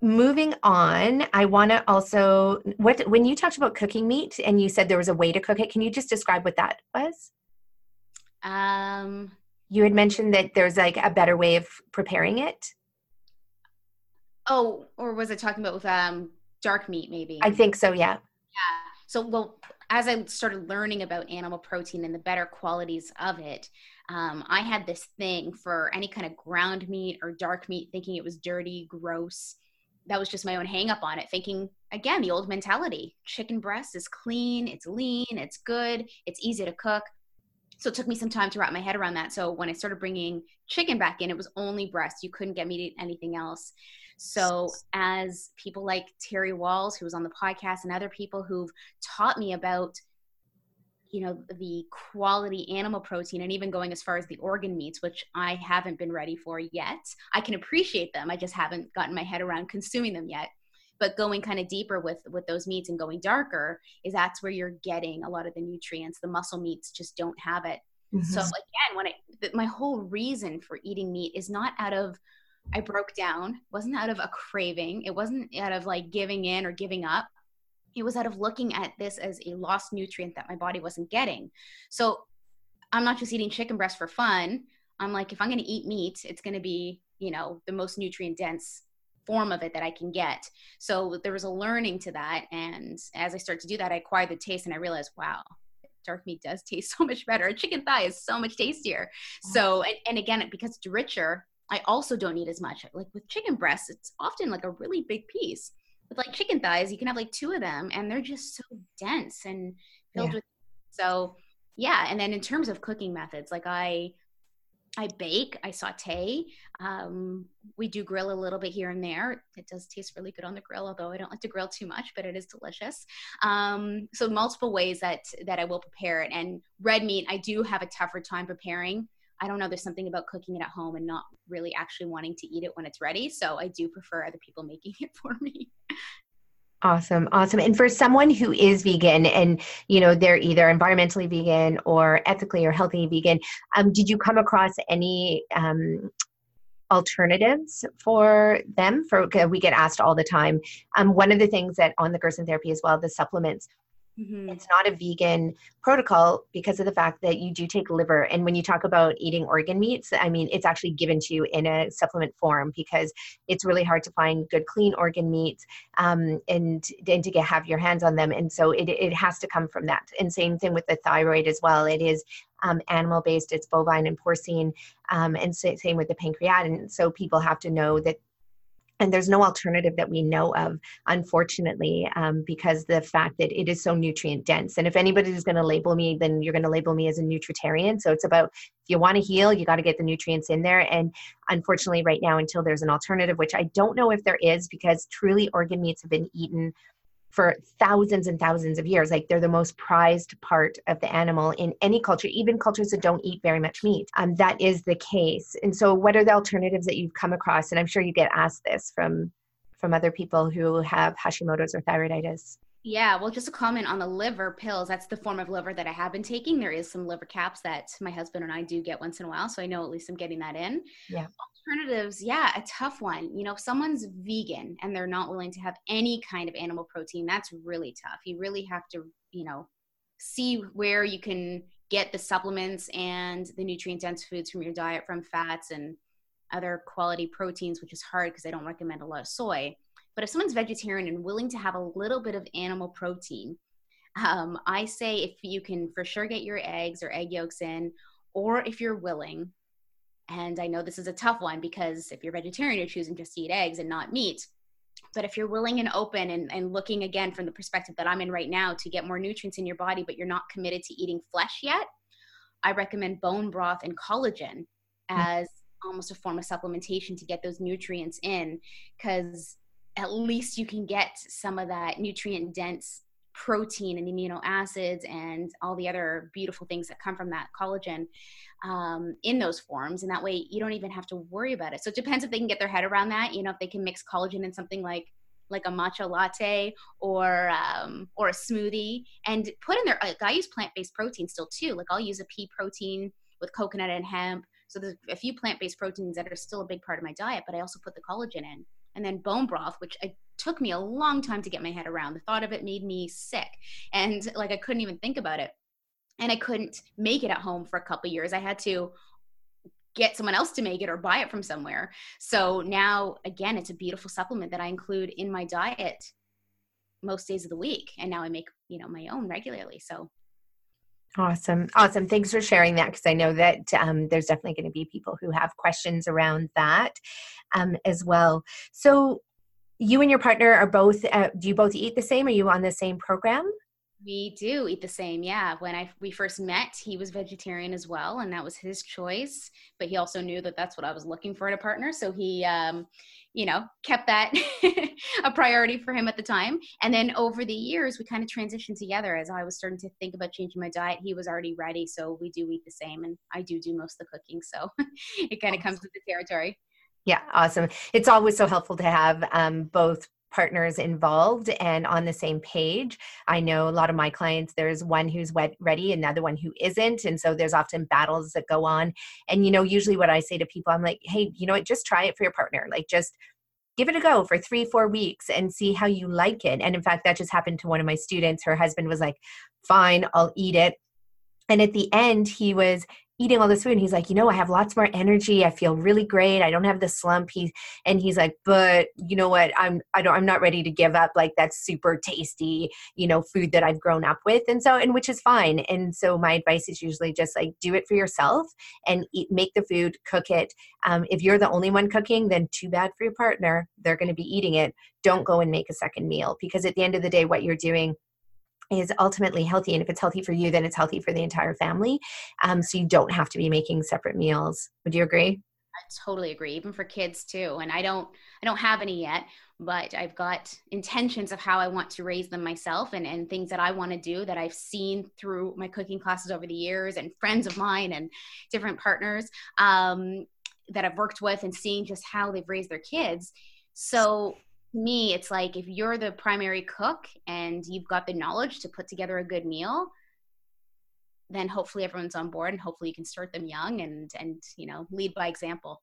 moving on, I want to also what when you talked about cooking meat and you said there was a way to cook it. Can you just describe what that was? Um, you had mentioned that there's like a better way of preparing it. Oh, or was it talking about with um dark meat maybe? I think so, yeah. Yeah. So well, as I started learning about animal protein and the better qualities of it, um, I had this thing for any kind of ground meat or dark meat, thinking it was dirty, gross. That was just my own hang up on it, thinking, again, the old mentality chicken breast is clean, it's lean, it's good, it's easy to cook. So it took me some time to wrap my head around that. So when I started bringing chicken back in, it was only breast. You couldn't get me to eat anything else. So, as people like Terry Wahls, who was on the podcast, and other people who've taught me about you know the quality animal protein and even going as far as the organ meats which i haven't been ready for yet i can appreciate them i just haven't gotten my head around consuming them yet but going kind of deeper with with those meats and going darker is that's where you're getting a lot of the nutrients the muscle meats just don't have it mm-hmm. so again when I my whole reason for eating meat is not out of I broke down. wasn't out of a craving. It wasn't out of like giving in or giving up. It was out of looking at this as a lost nutrient that my body wasn't getting. So I'm not just eating chicken breast for fun. I'm like, if I'm going to eat meat, it's going to be, you know, the most nutrient dense form of it that I can get. So there was a learning to that. And as I start to do that, I acquired the taste and I realized, wow, dark meat does taste so much better. A chicken thigh is so much tastier. So, and, and again, because it's richer, I also don't eat as much. Like with chicken breasts, it's often like a really big piece. With like chicken thighs, you can have like two of them and they're just so dense and filled yeah. with. So, yeah. And then in terms of cooking methods, like I, I bake, I saute. Um, we do grill a little bit here and there. It does taste really good on the grill, although I don't like to grill too much, but it is delicious. Um, so multiple ways that that I will prepare it. And red meat, I do have a tougher time preparing. I don't know. There's something about cooking it at home and not really actually wanting to eat it when it's ready. So I do prefer other people making it for me. Awesome, awesome. And for someone who is vegan and you know they're either environmentally vegan or ethically or healthy vegan, um, did you come across any um, alternatives for them? For we get asked all the time. Um, one of the things that on the Gerson therapy as well, the supplements Mm-hmm. It's not a vegan protocol because of the fact that you do take liver. And when you talk about eating organ meats, I mean, it's actually given to you in a supplement form because it's really hard to find good, clean organ meats um, and, and to get, have your hands on them. And so it, it has to come from that. And same thing with the thyroid as well. It is um, animal based, it's bovine and porcine, um, and same with the pancreatic. And so people have to know that and there's no alternative that we know of unfortunately um, because the fact that it is so nutrient dense. And if anybody is going to label me then you're going to label me as a nutritarian. So it's about if you want to heal you got to get the nutrients in there. And unfortunately right now until there's an alternative which i don't know if there is because truly organ meats have been eaten for thousands and thousands of years. Like they're the most prized part of the animal in any culture, even cultures that don't eat very much meat. Um, that is the case. And so, what are the alternatives that you've come across? And I'm sure you get asked this from from other people who have Hashimoto's or thyroiditis. Yeah, well, just a comment on the liver pills. That's the form of liver that I have been taking. There is some liver caps that my husband and I do get once in a while, so I know at least I'm getting that in. Yeah. Alternatives, yeah, a tough one. You know, if someone's vegan and they're not willing to have any kind of animal protein, that's really tough. You really have to, you know, see where you can get the supplements and the nutrient dense foods from your diet from fats and other quality proteins, which is hard because I don't recommend a lot of soy but if someone's vegetarian and willing to have a little bit of animal protein, um, I say if you can for sure get your eggs or egg yolks in, or if you're willing, and I know this is a tough one because if you're vegetarian, you're choosing just to eat eggs and not meat. But if you're willing and open and, and looking again from the perspective that I'm in right now to get more nutrients in your body, but you're not committed to eating flesh yet, I recommend bone broth and collagen hmm. as almost a form of supplementation to get those nutrients in because at least you can get some of that nutrient dense protein and amino acids and all the other beautiful things that come from that collagen um, in those forms. And that way you don't even have to worry about it. So it depends if they can get their head around that you know if they can mix collagen in something like like a matcha latte or um, or a smoothie and put in there like i use plant-based protein still too. Like i'll use a pea protein with coconut and hemp. So there's a few plant-based proteins that are still a big part of my diet but i also put the collagen in and then bone broth, which it took me a long time to get my head around. The thought of it made me sick, and like I couldn't even think about it, and I couldn't make it at home for a couple years. I had to get someone else to make it or buy it from somewhere. So now, again, it's a beautiful supplement that I include in my diet most days of the week, and now I make you know my own regularly. So Awesome. Awesome. Thanks for sharing that because I know that um, there's definitely going to be people who have questions around that um, as well. So, you and your partner are both, uh, do you both eat the same? Are you on the same program? We do eat the same, yeah. When I we first met, he was vegetarian as well, and that was his choice. But he also knew that that's what I was looking for in a partner, so he, um, you know, kept that a priority for him at the time. And then over the years, we kind of transitioned together. As I was starting to think about changing my diet, he was already ready, so we do eat the same, and I do do most of the cooking, so it kind of comes with the territory. Yeah, awesome. It's always so helpful to have um, both partners involved and on the same page. I know a lot of my clients, there's one who's ready, another one who isn't. And so there's often battles that go on. And, you know, usually what I say to people, I'm like, hey, you know what, just try it for your partner. Like, just give it a go for three, four weeks and see how you like it. And in fact, that just happened to one of my students. Her husband was like, fine, I'll eat it. And at the end, he was eating all this food and he's like you know i have lots more energy. I feel really great. I don't have the slump. He and he's like but you know what? I'm i don't i'm not ready to give up like that super tasty you know food that i've grown up with. And so and which is fine. And so my advice is usually just like do it for yourself and eat make the food cook it. Um, if you're the only one cooking then too bad for your partner. They're going to be eating it. Don't go and make a second meal because at the end of the day what you're doing is ultimately healthy and if it's healthy for you then it's healthy for the entire family um, so you don't have to be making separate meals. Would you agree? I totally agree even for kids too and i don't i don't have any yet but i've got intentions of how i want to raise them myself and, and things that i want to do that i've seen through my cooking classes over the years and friends of mine and different partners um, that i've worked with and seeing just how they've raised their kids. So me, it's like if you're the primary cook and you've got the knowledge to put together a good meal, then hopefully everyone's on board and hopefully you can start them young and and you know lead by example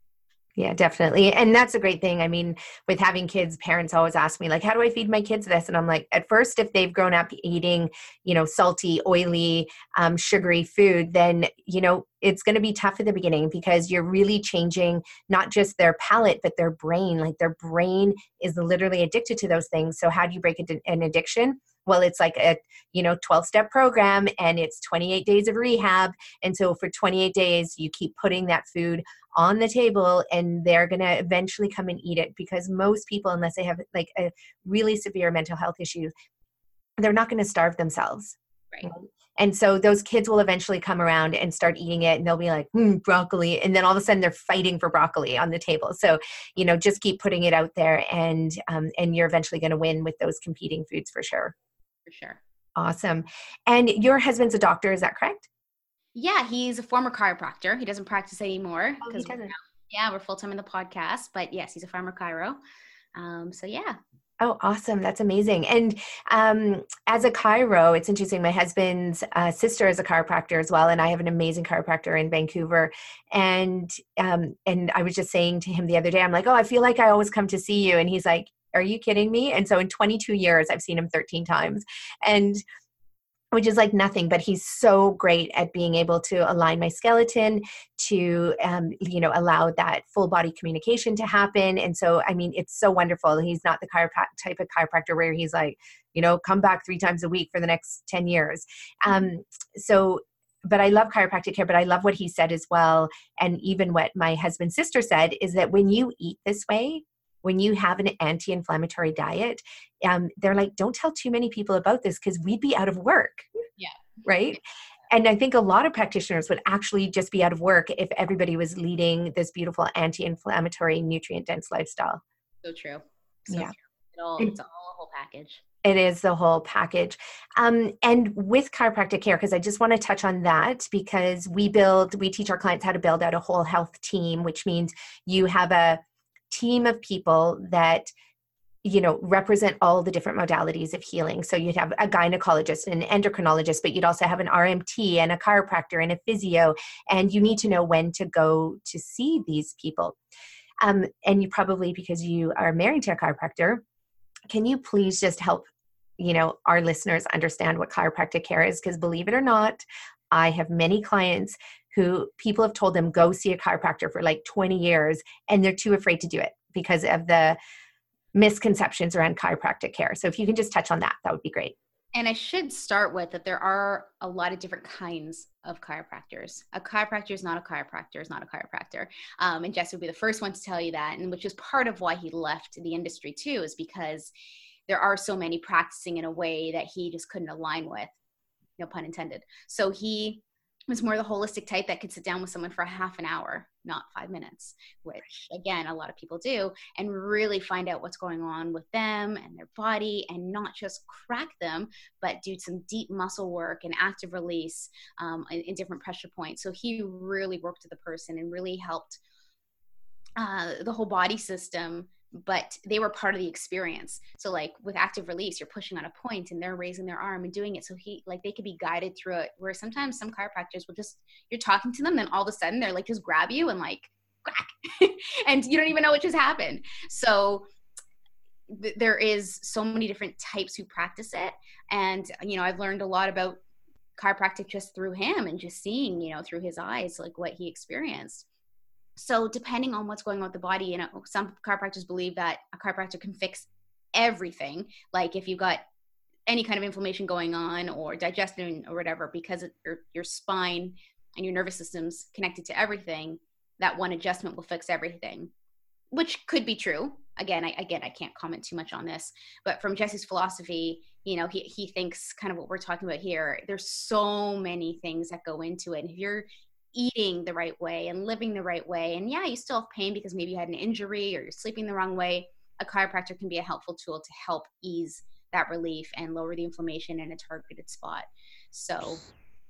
yeah definitely and that's a great thing i mean with having kids parents always ask me like how do i feed my kids this? And i'm like at first if they've grown up eating you know salty oily um, sugary food then you know it's going to be tough at the beginning because you're really changing not just their palate but their brain like their brain is literally addicted to those things so how do you break an addiction well it's like a you know 12 step program and it's 28 days of rehab. And so for 28 days you keep putting that food on the table and they're going to eventually come and eat it because most people unless they have like a really severe mental health issue they're not going to starve themselves. Right. And so those kids will eventually come around and start eating it and they'll be like hmm, broccoli. And then all of a sudden they're fighting for broccoli on the table. So you know just keep putting it out there and um, and you're eventually going to win with those competing foods for sure for sure. Awesome. And your husband's a doctor, is that correct? Yeah, he's a former chiropractor. He doesn't practice anymore oh, yeah, we're full time in the podcast. But yes, he's a former chiro. Um, so yeah. Oh, awesome! That's amazing. And um, as a chiro, it's interesting. My husband's uh, sister is a chiropractor as well, and I have an amazing chiropractor in Vancouver. And um, and I was just saying to him the other day, I'm like, oh, I feel like I always come to see you, and he's like, are you kidding me? And so in 22 years, I've seen him 13 times. And which is like nothing but he's so great at being able to align my skeleton to um, you know allow that full body communication to happen and so i mean it's so wonderful he's not the chiropract- type of chiropractor where he's like you know come back three times a week for the next 10 years um, so but I love chiropractic care, but I love what he said as well. And even what my husband's sister said is that when you eat this way, when you have an anti-inflammatory diet um, they're like don't tell too many people about this because we'd be out of work. Yeah. Right? And i think a lot of practitioners would actually just be out of work if everybody was leading this beautiful anti-inflammatory nutrient dense lifestyle. So true. So yeah. true. It all, it's all a whole package. It is the whole package. Um, and with chiropractic care, because I just want to touch on that because we build, we teach our clients how to build out a whole health team, which means you have a team of people that you know represent all the different modalities of healing. So you'd have a gynecologist and an endocrinologist but you'd also have an rmt and a chiropractor and a physio and you need to know when to go to see these people. Um, and you probably because you are married to a chiropractor can you please just help you know our listeners understand what chiropractic care is? Because believe it or not i have many clients who people have told them go see a chiropractor for like 20 years and they're too afraid to do it because of the misconceptions around chiropractic care. So if you can just touch on that, that would be great. And I should start with that there are a lot of different kinds of chiropractors. A chiropractor is not a chiropractor, is not a chiropractor. Um, and Jess would be the first one to tell you that, and which is part of why he left the industry too, is because there are so many practicing in a way that he just couldn't align with, no pun intended. So he was more the holistic type that could sit down with someone for a half an hour, not five minutes, which again, a lot of people do, and really find out what's going on with them and their body and not just crack them, but do some deep muscle work and active release um, in, in different pressure points. So he really worked with the person and really helped uh, the whole body system but they were part of the experience. So like with active release, you're pushing on a point and they're raising their arm and doing it. So he like they could be guided through it. Where sometimes some chiropractors will just you're talking to them, then all of a sudden they're like just grab you and like crack, and you don't even know what just happened. So th- there is so many different types who practice it, and you know I've learned a lot about chiropractic just through him and just seeing, you know, through his eyes, like what he experienced. So depending on what's going on with the body, you know, some chiropractors believe that a chiropractor can fix everything. Like if you've got any kind of inflammation going on or digestion or whatever, because your your spine and your nervous system's connected to everything, that one adjustment will fix everything, which could be true. Again, I again I can't comment too much on this, but from Jesse's philosophy, you know, he he thinks kind of what we're talking about here. There's so many things that go into it. And if you're eating the right way and living the right way, and yeah, you still have pain because maybe you had an injury or you're sleeping the wrong way, a chiropractor can be a helpful tool to help ease that relief and lower the inflammation in a targeted spot. So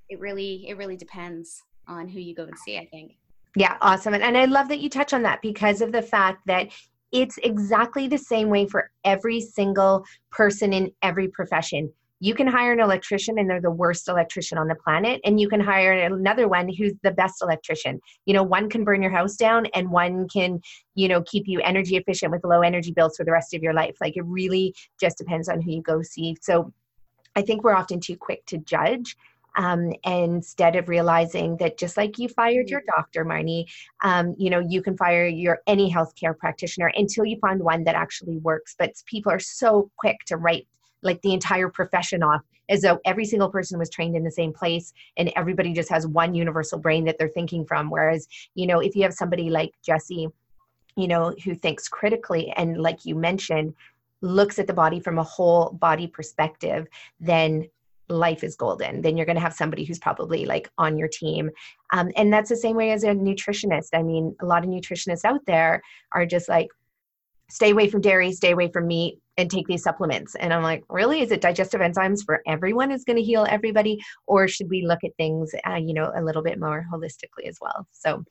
it really it really depends on who you go and see, I think. Yeah, awesome. And, and I love that you touch on that because of the fact that it's exactly the same way for every single person in every profession. You can hire an electrician and they're the worst electrician on the planet, and you can hire another one who's the best electrician. You know, one can burn your house down and one can, you know, keep you energy efficient with low energy bills for the rest of your life. Like it really just depends on who you go see. So I think we're often too quick to judge um, instead of realizing that just like you fired your doctor, Marni, um, you know, you can fire your any healthcare practitioner until you find one that actually works. But people are so quick to write like the entire profession off as though every single person was trained in the same place and everybody just has one universal brain that they're thinking from. Whereas, you know, if you have somebody like Jesse, you know, who thinks critically and like you mentioned, looks at the body from a whole body perspective, then life is golden. Then you're going to have somebody who's probably like on your team. Um, and that's the same way as a nutritionist. I mean a lot of nutritionists out there are just like stay away from dairy stay away from meat and take these supplements and i'm like really is it digestive enzymes for everyone is going to heal everybody or should we look at things uh, you know a little bit more holistically as well so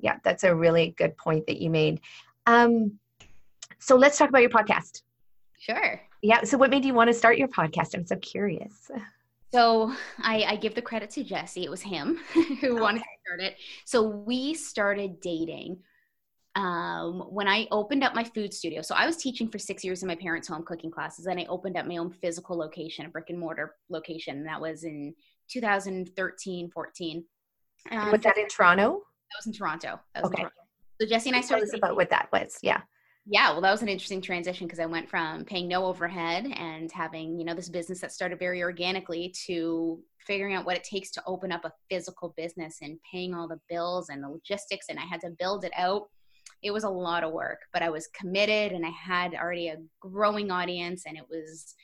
yeah that's a really good point that you made um, so let's talk about your podcast sure yeah. So, what made you want to start your podcast? I'm so curious. So, I, I give the credit to Jesse. It was him who okay. wanted to start it. So, we started dating um, when I opened up my food studio. So, I was teaching for six years in my parents' home cooking classes, and I opened up my own physical location, a brick and mortar location. And that was in 2013, 14. Um, was that in Toronto? That was in Toronto. Was okay. In Toronto. So Jesse and I started. Tell us about what that was. Yeah yeah well that was an interesting transition because i went from paying no overhead and having you know this business that started very organically to figuring out what it takes to open up a physical business and paying all the bills and the logistics and i had to build it out it was a lot of work but i was committed and i had already a growing audience and it was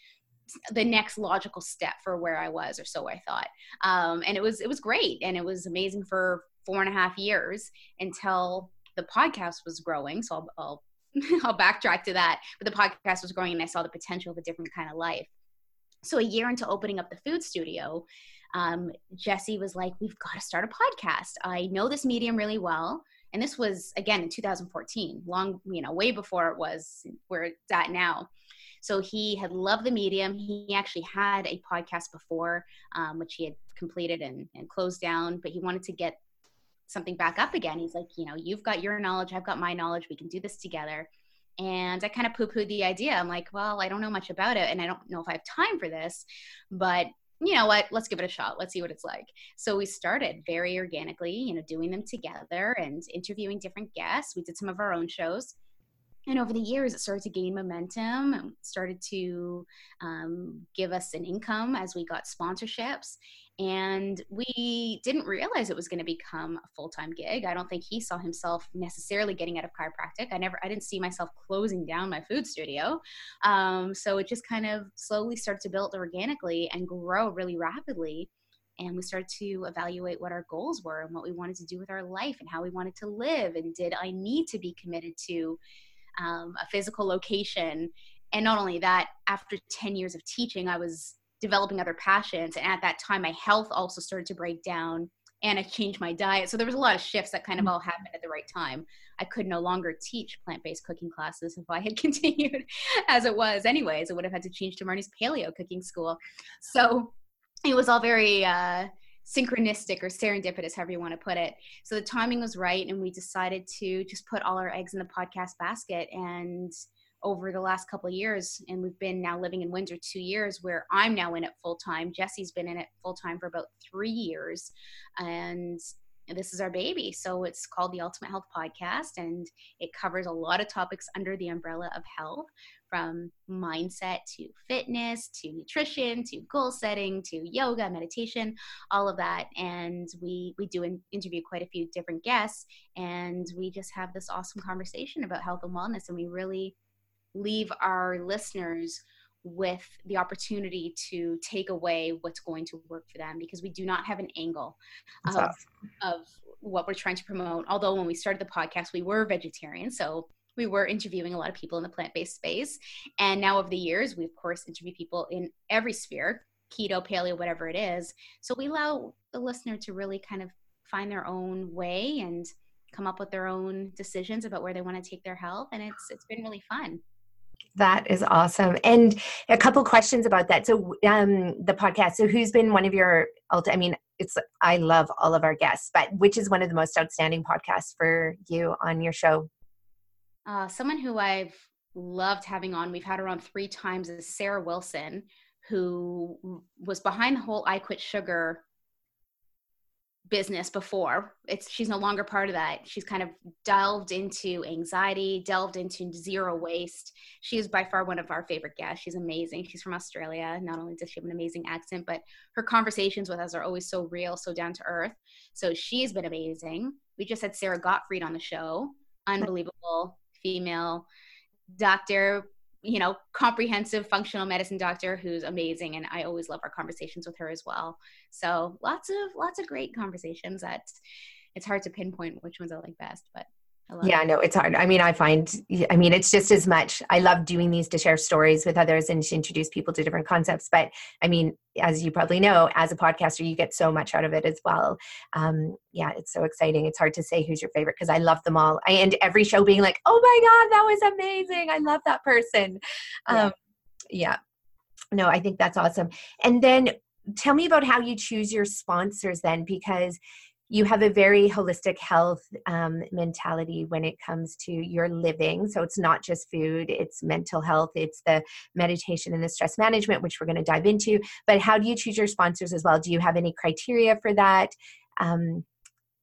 the next logical step for where i was or so i thought um, and it was it was great and it was amazing for four and a half years until the podcast was growing so I'll, I'll I'll backtrack to that. But the podcast was growing and I saw the potential of a different kind of life. So a year into opening up the food studio, um, Jesse was like, We've got to start a podcast. I know this medium really well. And this was again in 2014, long, you know, way before it was where it's at now. So he had loved the medium. He actually had a podcast before, um, which he had completed and, and closed down, but he wanted to get something back up again. He's like, you know, you've got your knowledge, I've got my knowledge, we can do this together. And I kind of poo pooed the idea. I'm like, well, I don't know much about it and I don't know if I have time for this, but you know what, let's give it a shot. Let's see what it's like. So we started very organically, you know, doing them together and interviewing different guests. We did some of our own shows and over the years it started to gain momentum and started to um, give us an income as we got sponsorships. And we didn't realize it was going to become a full-time gig. I don't think he saw himself necessarily getting out of chiropractic. I never i didn't see myself closing down my food studio. Um, so it just kind of slowly started to build organically and grow really rapidly. And we started to evaluate what our goals were and what we wanted to do with our life and how we wanted to live and did i need to be committed to um, a physical location. And not only that, after 10 years of teaching, I was developing other passions. And at that time, my health also started to break down and I changed my diet. So there was a lot of shifts that kind of all happened at the right time. I could no longer teach plant-based cooking classes if I had continued as it was anyways. I would have had to change to Marni's paleo cooking school. So it was all very uh, synchronistic or serendipitous, however you want to put it. So the timing was right, and we decided to just put all our eggs in the podcast basket. And over the last couple of years and we've been now living in windsor two years where i'm now in it full time jesse's been in it full time for about three years and this is our baby. So it's called the Ultimate Health Podcast, and it covers a lot of topics under the umbrella of health from mindset to fitness to nutrition to goal setting to yoga, meditation, all of that. And we, we do interview quite a few different guests, and we just have this awesome conversation about health and wellness, and we really leave our listeners with the opportunity to take away what's going to work for them because we do not have an angle of, awesome. of what we're trying to promote. Although when we started the podcast, we were vegetarian. So we were interviewing a lot of people in the plant-based space. And now over the years, we of course interview people in every sphere, keto, paleo, whatever it is. So we allow the listener to really kind of find their own way and come up with their own decisions about where they want to take their health. And it's it's been really fun. That is awesome. And a couple questions about that. So, um, the podcast. So, who's been one of your? I mean, it's. I love all of our guests, but which is one of the most outstanding podcasts for you on your show? Uh, someone who I've loved having on. We've had her on three times. Is Sarah Wilson, who was behind the whole "I Quit Sugar" business before. It's she's no longer part of that. She's kind of delved into anxiety delved into zero waste. She is by far one of our favorite guests. She's amazing. She's from australia. Not only does she have an amazing accent but her conversations with us are always so real so down to earth. So she's been amazing. We just had sara gottfried on the show. Unbelievable female doctor you know, comprehensive functional medicine doctor who's amazing. And I always love our conversations with her as well. So lots of, lots of great conversations that it's hard to pinpoint which ones I like best, but yeah, it. no, it's hard. I mean, I find, I mean, it's just as much. I love doing these to share stories with others and to introduce people to different concepts. But I mean, as you probably know, as a podcaster, you get so much out of it as well. Um, yeah, it's so exciting. It's hard to say who's your favorite because I love them all. I end every show being like, oh my God, that was amazing. I love that person. Um, yeah. No, I think that's awesome. And then tell me about how you choose your sponsors then, because you have a very holistic health um, mentality when it comes to your living. So it's not just food, it's mental health, it's the meditation and the stress management, which we're going to dive into. But how do you choose your sponsors as well? Do you have any criteria for that? Um,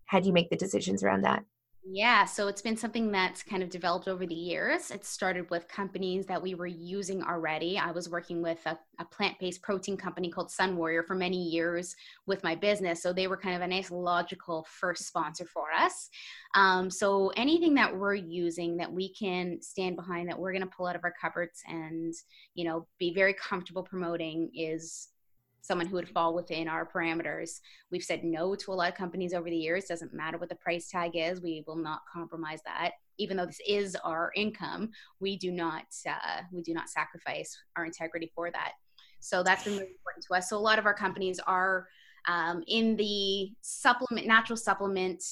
how do you make the decisions around that? Yeah, so it's been something that's kind of developed over the years. It started with companies that we were using already. I was working with a, a plant based protein company called Sun Warrior for many years with my business. So they were kind of a nice logical first sponsor for us. Um, so anything that we're using that we can stand behind, that we're going to pull out of our cupboards and, you know, be very comfortable promoting is someone who would fall within our parameters. We've said no to a lot of companies over the years. Doesn't matter what the price tag is, we will not compromise that. Even though this is our income, we do not uh, we do not sacrifice our integrity for that. So that's been really important to us. So a lot of our companies are um, in the supplement, natural supplement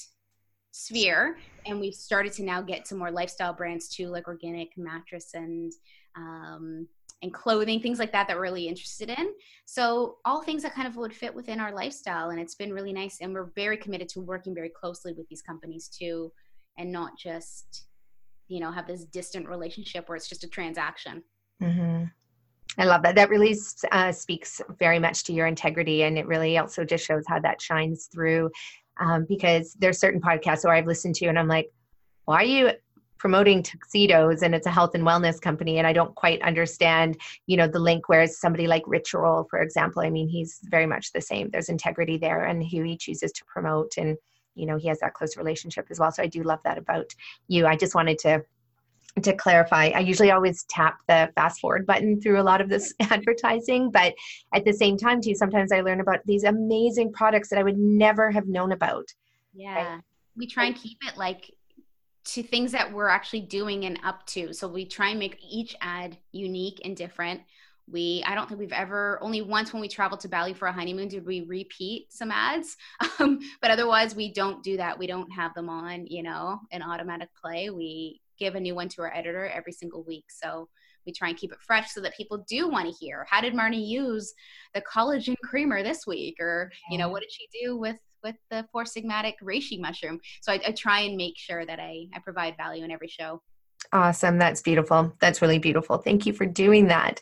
sphere, and we've started to now get some more lifestyle brands too, like organic mattress and um, and clothing, things like that that we're really interested in. So all things that kind of would fit within our lifestyle. And it's been really nice. And we're very committed to working very closely with these companies too, and not just, you know, have this distant relationship where it's just a transaction. Mm-hmm. I love that. That really uh, speaks very much to your integrity, and it really also just shows how that shines through. Um, because there's certain podcasts where I've listened to, and I'm like, why are you promoting tuxedos and it's a health and wellness company. And i don't quite understand you know the link whereas somebody like Rich Roll for example i mean he's very much the same. There's integrity there and who he chooses to promote and you know he has that close relationship as well. So i do love that about you. I just wanted to to clarify. I usually always tap the fast forward button through a lot of this advertising but at the same time too sometimes i learn about these amazing products that i would never have known about. Yeah. Right? we try and keep it like to things that we're actually doing and up to. So we try and make each ad unique and different. We, I don't think we've ever, only once when we traveled to Bali for a honeymoon did we repeat some ads. Um, but otherwise, we don't do that. We don't have them on, you know, an automatic play. We give a new one to our editor every single week. So we try and keep it fresh so that people do want to hear how did Marni use the collagen creamer this week? Or, you know, what did she do with with the four sigmatic reishi mushroom. So I, I, try and make sure that I, I provide value in every show. Awesome. That's beautiful. That's really beautiful. Thank you for doing that.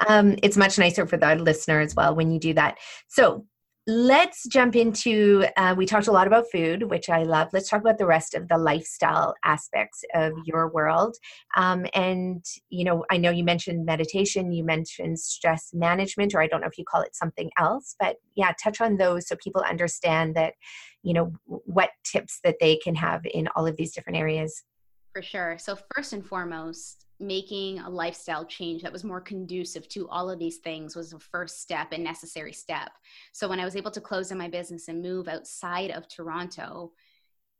Mm-hmm. Um, it's much nicer for the listener as well when you do that. So, let's jump into uh, we talked a lot about food which i love. Let's talk about the rest of the lifestyle aspects of your world. Um, and you know i know you mentioned meditation you mentioned stress management or i don't know if you call it something else but yeah touch on those so people understand that you know what tips that they can have in all of these different areas. For sure. So first and foremost making a lifestyle change that was more conducive to all of these things was the first step and necessary step. So when I was able to close in my business and move outside of Toronto,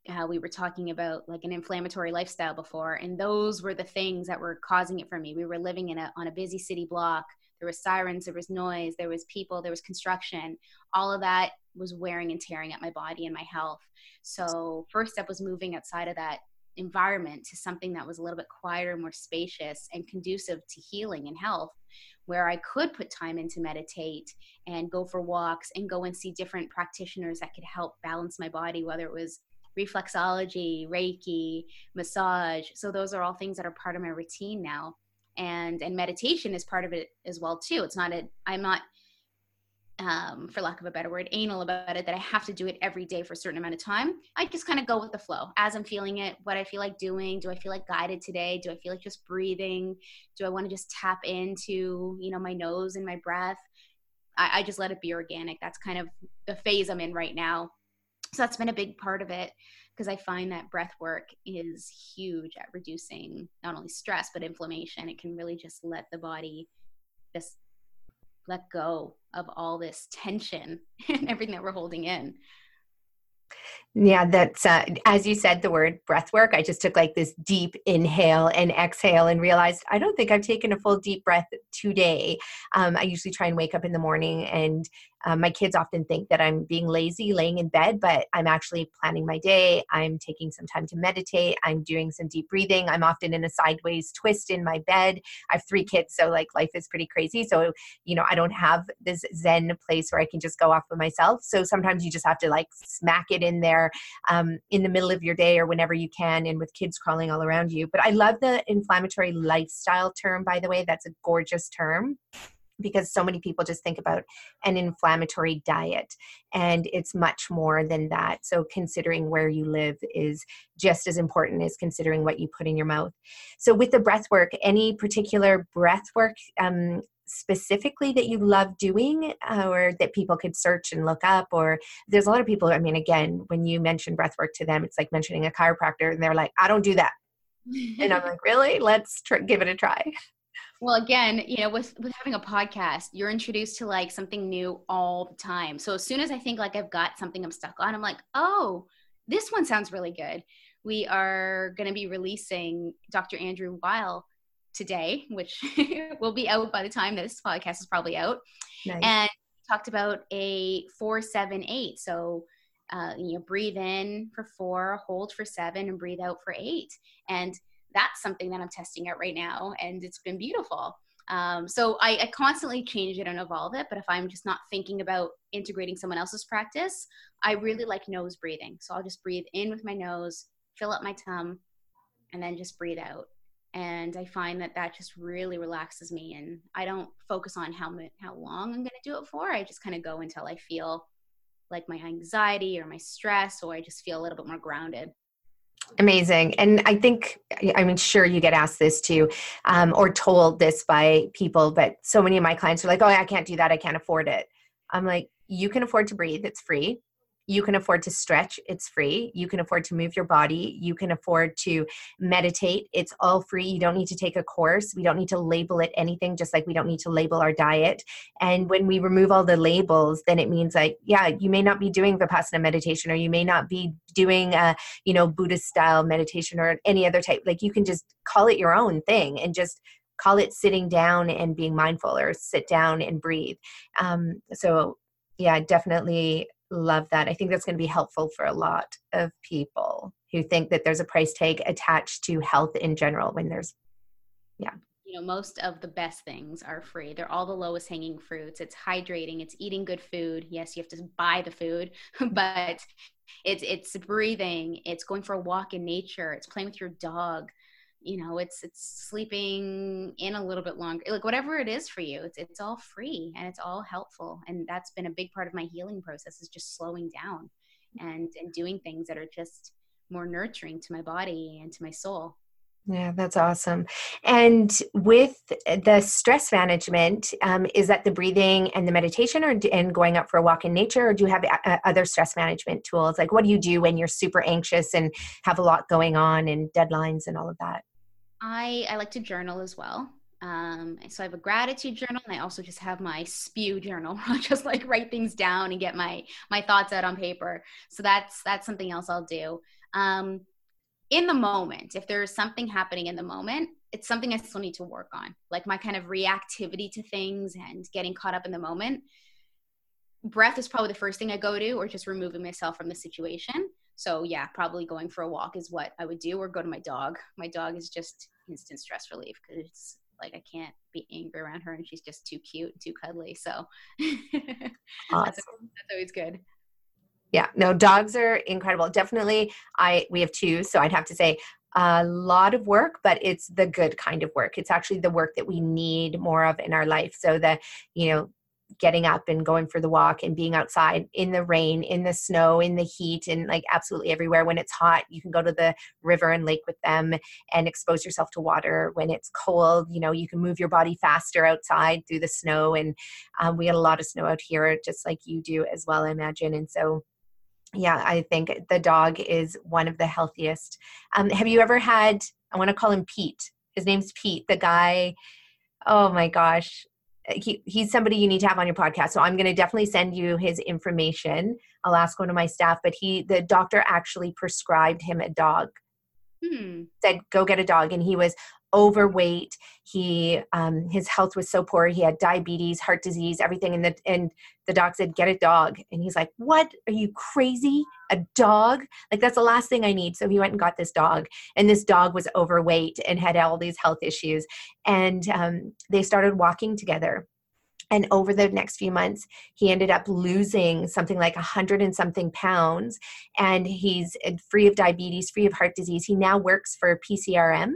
uh, we were talking about like an inflammatory lifestyle before, and those were the things that were causing it for me. We were living in a on a busy city block. There was sirens, there was noise, there was people, there was construction. All of that was wearing and tearing at my body and my health. So first step was moving outside of that environment to something that was a little bit quieter, more spacious, and conducive to healing and health, where I could put time in to meditate and go for walks and go and see different practitioners that could help balance my body, whether it was reflexology, Reiki, massage. So those are all things that are part of my routine now. And and meditation is part of it as well too. It's not a I'm not um, for lack of a better word, anal about it, that I have to do it every day for a certain amount of time. I just kind of go with the flow as I'm feeling it, what I feel like doing. Do I feel like guided today? Do I feel like just breathing? Do I want to just tap into, you know, my nose and my breath? I, I just let it be organic. That's kind of the phase I'm in right now. So that's been a big part of it because I find that breath work is huge at reducing not only stress, but inflammation. It can really just let the body just let go of all this tension and everything that we're holding in. Yeah, that's uh, as you said the word breath work. I just took like this deep inhale and exhale and realized I don't think I've taken a full deep breath today. Um, I usually try and wake up in the morning and um, my kids often think that I'm being lazy laying in bed, but I'm actually planning my day. I'm taking some time to meditate. I'm doing some deep breathing. I'm often in a sideways twist in my bed. I have three kids, so like life is pretty crazy. So, you know, I don't have this Zen place where I can just go off of myself. So sometimes you just have to like smack it in there um, in the middle of your day or whenever you can, and with kids crawling all around you. But I love the inflammatory lifestyle term, by the way. That's a gorgeous term because so many people just think about an inflammatory diet and it's much more than that. So considering where you live is just as important as considering what you put in your mouth. So with the breath work any particular breath work um, specifically that you love doing uh, or that people could search and look up or there's a lot of people i mean again when you mention breath work to them it's like mentioning a chiropractor and they're like i don't do that. And i'm like really? Let's tr- give it a try well, again, you know, with with having a podcast, you're introduced to like something new all the time. So as soon as I think like I've got something I'm stuck on, I'm like, oh, this one sounds really good. We are going to be releasing Dr. Andrew Weil today, which will be out by the time this podcast is probably out. Nice. And talked about a four, seven, eight. So uh, you know, breathe in for four, hold for seven, and breathe out for eight. And that's something that I'm testing out right now, and it's been beautiful. Um, so I, I, constantly change it and evolve it. But if I'm just not thinking about integrating someone else's practice, I really like nose breathing. So I'll just breathe in with my nose, fill up my tum, and then just breathe out. And I find that that just really relaxes me, and I don't focus on how how long I'm going to do it for. I just kind of go until I feel like my anxiety or my stress, or I just feel a little bit more grounded. Amazing. And I think, I mean, sure, you get asked this too, um, or told this by people, but so many of my clients are like, oh, I can't do that. I can't afford it. I'm like, you can afford to breathe. It's free you can afford to stretch it's free. You can afford to move your body. You can afford to meditate it's all free. You don't need to take a course. We don't need to label it anything just like we don't need to label our diet. And when we remove all the labels then it means like yeah you may not be doing vipassana meditation or you may not be doing a you know buddhist style meditation or any other type. Like you can just call it your own thing and just call it sitting down and being mindful or sit down and breathe. Um, so yeah definitely love that. I think that's going to be helpful for a lot of people who think that there's a price tag attached to health in general when there's, yeah. You know, most of the best things are free. They're all the lowest hanging fruits. It's hydrating, it's eating good food. Yes, you have to buy the food, but it's it's breathing, it's going for a walk in nature, it's playing with your dog. You know it's it's sleeping in a little bit longer like whatever it is for you it's it's all free and it's all helpful. And that's been a big part of my healing process is just slowing down mm-hmm. and and doing things that are just more nurturing to my body and to my soul yeah, that's awesome. And with the stress management, um, is that the breathing and the meditation, or and going out for a walk in nature, or do you have uh, other stress management tools? Like, what do you do when you're super anxious and have a lot going on and deadlines and all of that? I I like to journal as well. Um, so I have a gratitude journal, and I also just have my spew journal. I just like write things down and get my my thoughts out on paper. So that's that's something else I'll do. Um, in the moment, if there's something happening in the moment, it's something I still need to work on, like my kind of reactivity to things and getting caught up in the moment. Breath is probably the first thing I go to, or just removing myself from the situation. So yeah, probably going for a walk is what I would do, or go to my dog. My dog is just instant stress relief because it's like I can't be angry around her, and she's just too cute, too cuddly. So awesome. that's, that's always good. Yeah, no, dogs are incredible. Definitely, I we have two, so I'd have to say a lot of work, but it's the good kind of work. It's actually the work that we need more of in our life. So that you know getting up and going for the walk and being outside in the rain, in the snow, in the heat, and like absolutely everywhere. When it's hot, you can go to the river and lake with them and expose yourself to water. When it's cold, you know, you can move your body faster outside through the snow. And um, we had a lot of snow out here, just like you do as well, I imagine. And so, yeah, I think the dog is one of the healthiest. Um, have you ever had, I want to call him Pete. His name's Pete, the guy. Oh my gosh he, he's somebody you need to have on your podcast. So I'm going to definitely send you his information. I'll ask one of my staff, but he, the doctor actually prescribed him a dog. Hmm. Said, go get a dog. And he was overweight. He, um, his health was so poor. He had diabetes, heart disease, everything. And the, and the doc said, get a dog. And he's like, what? Are you crazy? A dog? Like, that's the last thing I need. So he went and got this dog. And this dog was overweight and had all these health issues. And um, they started walking together. And over the next few months, he ended up losing something like a hundred and something pounds. And he's free of diabetes, free of heart disease. He now works for PCRM,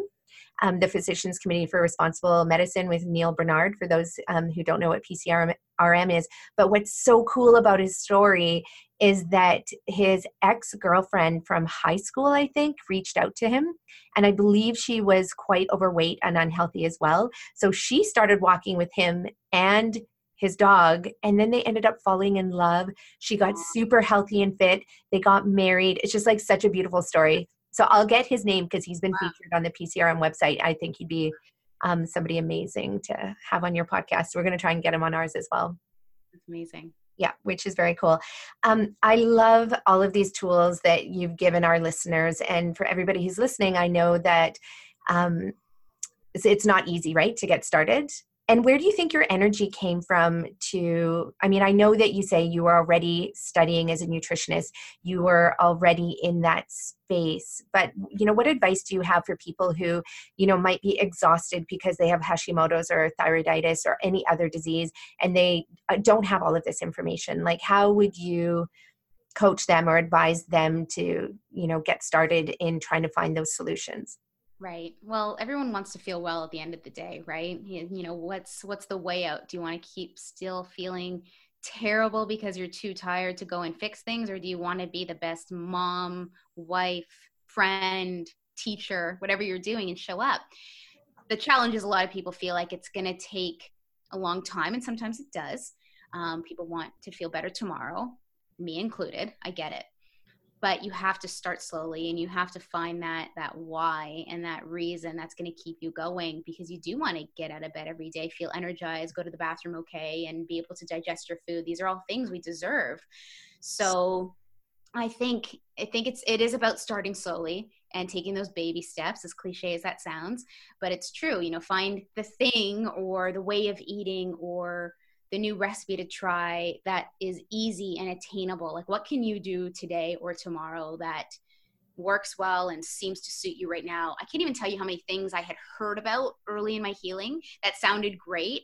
um, the Physicians Committee for Responsible Medicine with Neal Barnard, for those um, who don't know what PCRM is. But what's so cool about his story is that his ex girlfriend from high school, I think, reached out to him. And I believe she was quite overweight and unhealthy as well. So she started walking with him and his dog and then they ended up falling in love she got super healthy and fit they got married it's just like such a beautiful story so I'll get his name because he's been wow. featured on the PCRM website. I think he'd be um, somebody amazing to have on your podcast. We're going to try and get him on ours as well. That's amazing. Yeah, which is very cool. Um, I love all of these tools that you've given our listeners. And for everybody who's listening, I know that um, it's, it's not easy, right, to get started and where do you think your energy came from to i mean i know that you say you were already studying as a nutritionist you were already in that space but you know what advice do you have for people who you know might be exhausted because they have hashimoto's or thyroiditis or any other disease and they uh, don't have all of this information? Like how would you coach them or advise them to you know get started in trying to find those solutions Right. Well, everyone wants to feel well at the end of the day, right? You know, what's what's the way out? Do you want to keep still feeling terrible because you're too tired to go and fix things or do you want to be the best mom, wife, friend, teacher, whatever you're doing and show up? The challenge is a lot of people feel like it's going to take a long time and sometimes it does. Um, people want to feel better tomorrow, me included. I get it but you have to start slowly and you have to find that that why and that reason that's going to keep you going because you do want to get out of bed every day feel energized go to the bathroom okay and be able to digest your food. These are all things we deserve. So i think i think it's it is about starting slowly and taking those baby steps as cliche as that sounds but it's true you know find the thing or the way of eating or the new recipe to try that is easy and attainable? Like what can you do today or tomorrow that works well and seems to suit you right now? I can't even tell you how many things i had heard about early in my healing that sounded great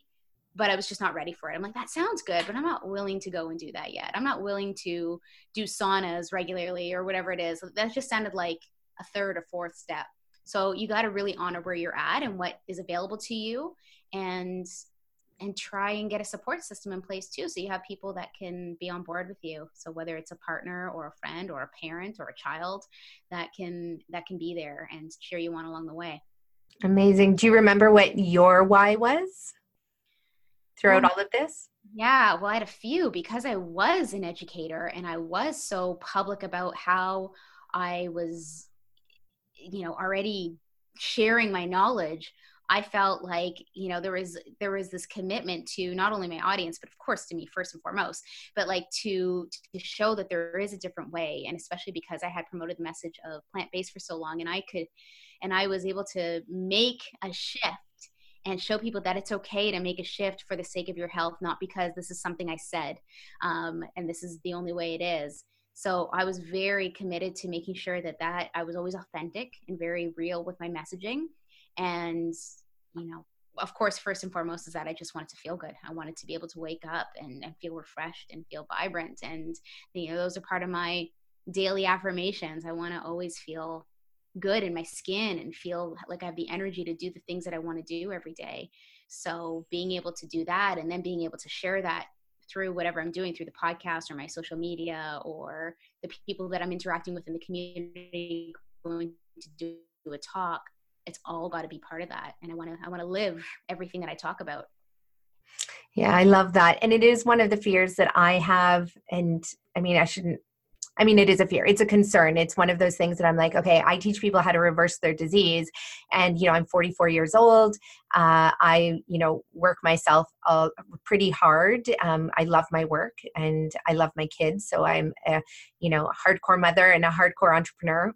but i was just not ready for it. I'm like that sounds good but i'm not willing to go and do that yet. I'm not willing to do saunas regularly or whatever it is. That just sounded like a third or fourth step. So you got to really honor where you're at and what is available to you and and try and get a support system in place too so you have people that can be on board with you. So whether it's a partner or a friend or a parent or a child that can that can be there and cheer you on along the way. Amazing. Do you remember what your why was throughout um, all of this? yeah well i had a few because i was an educator and i was so public about how i was you know already sharing my knowledge I felt like you know there was there was this commitment to not only my audience but of course to me first and foremost but like to to show that there is a different way. And especially because I had promoted the message of plant based for so long and I could and I was able to make a shift and show people that it's okay to make a shift for the sake of your health not because this is something I said um, and this is the only way it is. So I was very committed to making sure that that I was always authentic and very real with my messaging and you know of course first and foremost is that i just wanted to feel good. I wanted to be able to wake up and, and feel refreshed and feel vibrant. And you know those are part of my daily affirmations. I want to always feel good in my skin and feel like i have the energy to do the things that i want to do every day. So being able to do that and then being able to share that through whatever i'm doing through the podcast or my social media or the people that i'm interacting with in the community going to do a talk it's all got to be part of that and i want to i want to live everything that i talk about yeah i love that and it is one of the fears that i have and i mean i shouldn't I mean, it is a fear. It's a concern. It's one of those things that I'm like, okay, I teach people how to reverse their disease. And, you know, I'm 44 years old. Uh, I, you know, work myself uh, pretty hard. Um, I love my work and I love my kids. So I'm a, you know, a hardcore mother and a hardcore entrepreneur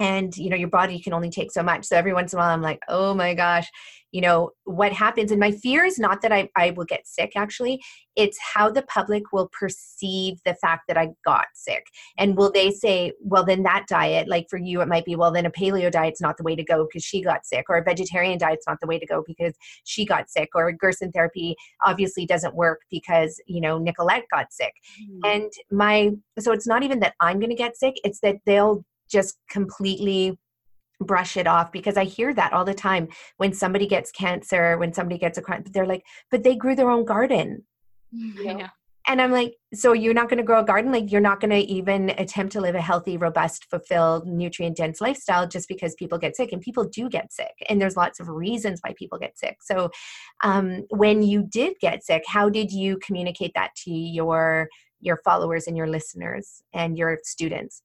and you know your body can only take so much. So every once in a while i'm like oh my gosh. You know what happens and my fear is not that I, I will get sick actually. It's how the public will perceive the fact that i got sick. And will they say well then that diet like for you it might be well then a paleo diet's not the way to go because she got sick or a vegetarian diet's not the way to go because she got sick or gerson therapy obviously doesn't work because you know nicolette got sick. Mm-hmm. and my so it's not even that i'm going to get sick it's that they'll just completely brush it off because I hear that all the time when somebody gets cancer, when somebody gets a crime, they're like, but they grew their own garden. You know? And I'm like, so you're not going to grow a garden? Like, you're not going to even attempt to live a healthy, robust, fulfilled, nutrient dense lifestyle just because people get sick. And people do get sick. And there's lots of reasons why people get sick. So, um, when you did get sick, how did you communicate that to your your followers and your listeners and your students?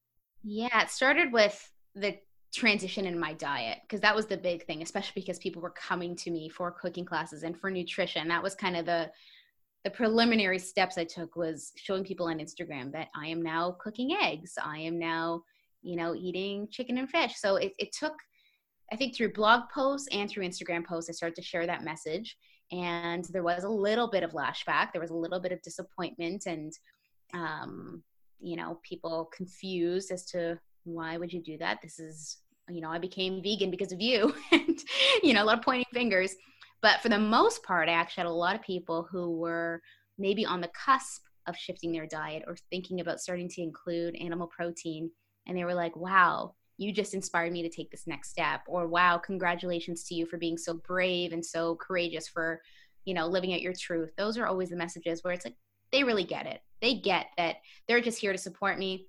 Yeah, it started with the transition in my diet because that was the big thing, especially because people were coming to me for cooking classes and for nutrition. That was kind of the the preliminary steps I took was showing people on Instagram that I am now cooking eggs. I am now, you know, eating chicken and fish. So it, it took, I think, through blog posts and through Instagram posts, I started to share that message. And there was a little bit of lashback. There was a little bit of disappointment and um, you know people confused as to why would you do that? This is you know i became vegan because of you and you know a lot of pointing fingers. But for the most part i actually had a lot of people who were maybe on the cusp of shifting their diet or thinking about starting to include animal protein. And they were like wow you just inspired me to take this next step. Or wow congratulations to you for being so brave and so courageous for you know living out your truth. Those are always the messages where it's like they really get it. They get that they're just here to support me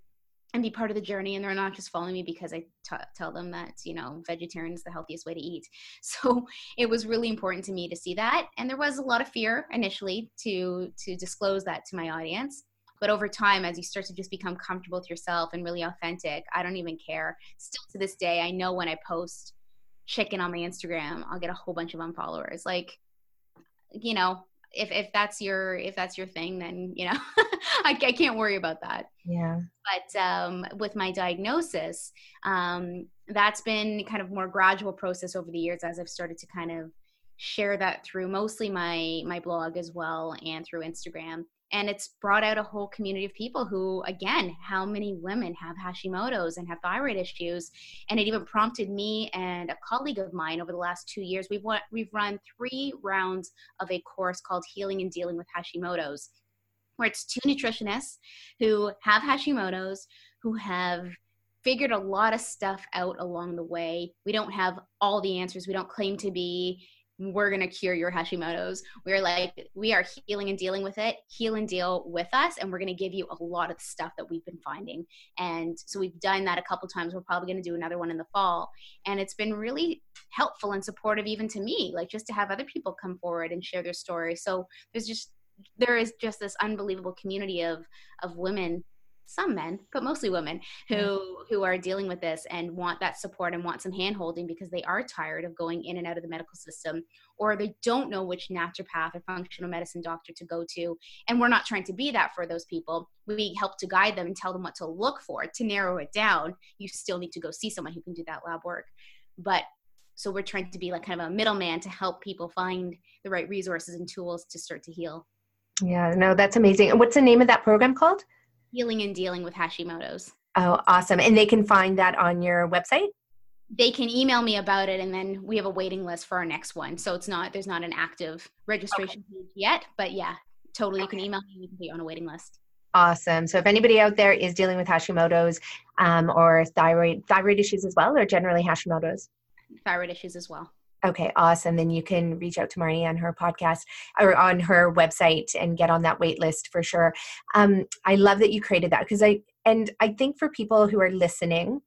and be part of the journey and they're not just following me because I t- tell them that you know vegetarian is the healthiest way to eat. So it was really important to me to see that and there was a lot of fear initially to to disclose that to my audience. But over time as you start to just become comfortable with yourself and really authentic i don't even care. Still to this day i know when i post chicken on my instagram i'll get a whole bunch of unfollowers. Like you know if if that's your if that's your thing then you know I, I, can't worry about that. Yeah. But um, with my diagnosis um, that's been kind of more gradual process over the years as i've started to kind of share that through mostly my my blog as well and through instagram and it's brought out a whole community of people who again how many women have hashimoto's and have thyroid issues and it even prompted me and a colleague of mine over the last two years we've we've run three rounds of a course called healing and dealing with hashimoto's where it's two nutritionists who have hashimoto's who have figured a lot of stuff out along the way. We don't have all the answers. We don't claim to be we're going to cure your Hashimoto's. We're like, we are healing and dealing with it, heal and deal with us. And we're going to give you a lot of stuff that we've been finding. And so we've done that a couple times. We're probably going to do another one in the fall. And it's been really helpful and supportive, even to me, like just to have other people come forward and share their story. So there's just, there is just this unbelievable community of, of women some men but mostly women who who are dealing with this and want that support and want some handholding because they are tired of going in and out of the medical system or they don't know which naturopath or functional medicine doctor to go to. And we're not trying to be that for those people. We help to guide them and tell them what to look for. To narrow it down you still need to go see someone who can do that lab work. But so we're trying to be like kind of a middleman to help people find the right resources and tools to start to heal. Yeah no that's amazing. And what's the name of that program called healing and dealing with Hashimoto's. Oh, awesome. And they can find that on your website? They can email me about it and then we have a waiting list for our next one. So it's not there's not an active registration okay. page yet, but yeah, totally okay. you can email me you can be on a waiting list. Awesome. So if anybody out there is dealing with Hashimoto's um, or thyroid thyroid issues as well, or generally Hashimoto's? Thyroid issues as well. Okay, awesome. Then you can reach out to Marni on her podcast or on her website and get on that wait list for sure. Um, I love that you created that because I, and I think for people who are listening,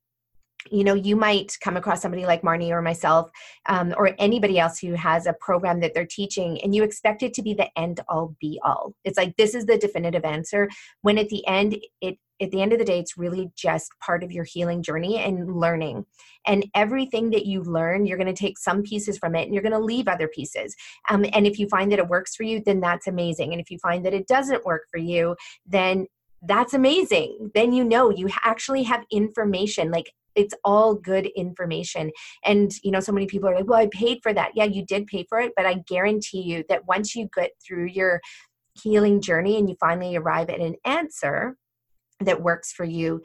you know, you might come across somebody like Marni or myself um, or anybody else who has a program that they're teaching and you expect it to be the end all be all. It's like this is the definitive answer when at the end it at the end of the day, it's really just part of your healing journey and learning. And everything that you learn, you're going to take some pieces from it and you're going to leave other pieces. Um, and if you find that it works for you, then that's amazing. And if you find that it doesn't work for you, then that's amazing. Then you know you actually have information. Like it's all good information. And, you know, so many people are like, well, I paid for that. Yeah, you did pay for it. But I guarantee you that once you get through your healing journey and you finally arrive at an answer, that works for you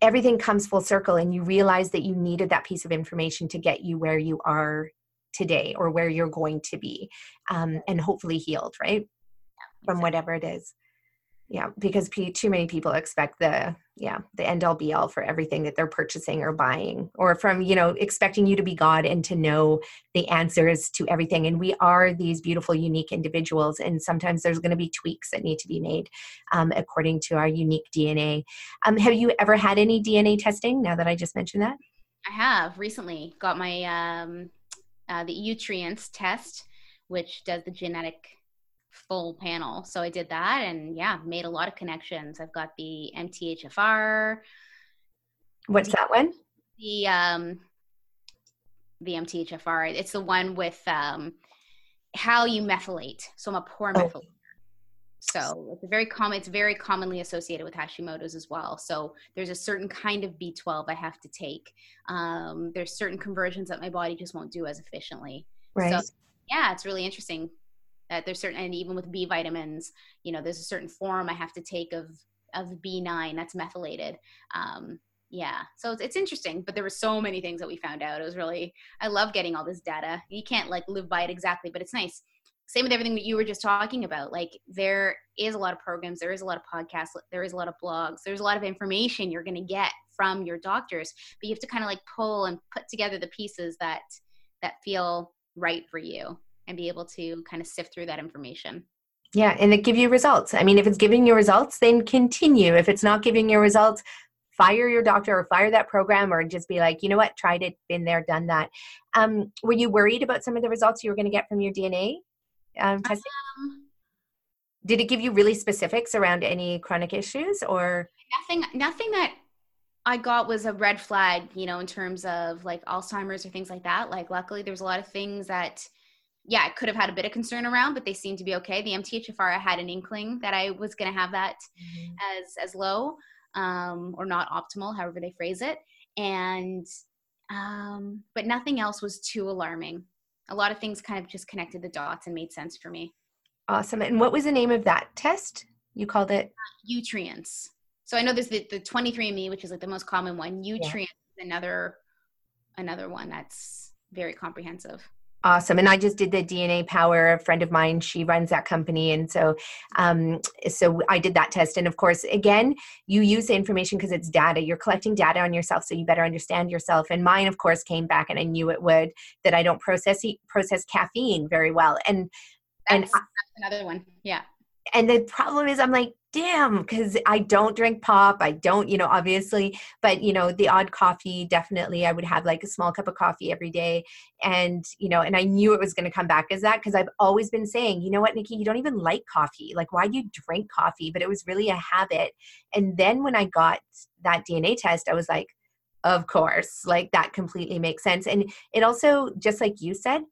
everything comes full circle and you realize that you needed that piece of information to get you where you are today or where you're going to be um, and hopefully healed right from whatever it is yeah because too many people expect the yeah the end all be all for everything that they're purchasing or buying or from you know expecting you to be god and to know the answers to everything and we are these beautiful unique individuals and sometimes there's going to be tweaks that need to be made um, according to our unique dna um, have you ever had any dna testing now that i just mentioned that? I have recently. Got my um, uh, the nutrients test which does the genetic full panel. So I did that and yeah, made a lot of connections. I've got the MTHFR. What's that one? The um the MTHFR. It's the one with um how you methylate. So I'm a poor oh. methylator. So it's a very common, it's very commonly associated with Hashimoto's as well. So there's a certain kind of B12 I have to take. Um, there's certain conversions that my body just won't do as efficiently. Right. So yeah, it's really interesting there's certain and even with b vitamins you know there's a certain form i have to take of of b9 that's methylated. Um, yeah so it's, it's interesting but there were so many things that we found out. It was really i love getting all this data. You can't like live by it exactly but it's nice. Same with everything that you were just talking about like there is a lot of programs there is a lot of podcasts there is a lot of blogs there's a lot of information you're going to get from your doctors but you have to kind of like pull and put together the pieces that that feel right for you and be able to kind of sift through that information. Yeah, and it give you results. I mean, if it's giving you results, then continue. If it's not giving you results, fire your doctor or fire that program or just be like, you know what, tried it, been there, done that. Um, were you worried about some of the results you were going to get from your DNA um, testing? Um, Did it give you really specifics around any chronic issues or nothing? Nothing that I got was a red flag, you know, in terms of like Alzheimer's or things like that. Like, luckily, there's a lot of things that yeah, I could have had a bit of concern around, but they seem to be okay. The MTHFR, I had an inkling that I was going to have that mm-hmm. as as low um, or not optimal, however they phrase it, and um, but nothing else was too alarming. A lot of things kind of just connected the dots and made sense for me. Awesome. And what was the name of that test? You called it Nutrients. So I know there's the, the 23andMe, which is like the most common one. Nutrients yeah. another another one that's very comprehensive. Awesome. And I just did the DNA Power. A friend of mine, she runs that company, and so, um, so I did that test. And of course, again, you use the information because it's data. You're collecting data on yourself, so you better understand yourself. And mine, of course, came back, and I knew it would that I don't process process caffeine very well. And that's, and that's another one. Yeah. And the problem is, I'm like, damn because i don't drink pop i don't you know obviously but you know the odd coffee definitely i would have like a small cup of coffee every day and you know and i knew it was going to come back as that because i've always been saying you know what nikki you don't even like coffee like why do you drink coffee? But it was really a habit and then when i got that dna test i was like of course like that completely makes sense and it also just like you said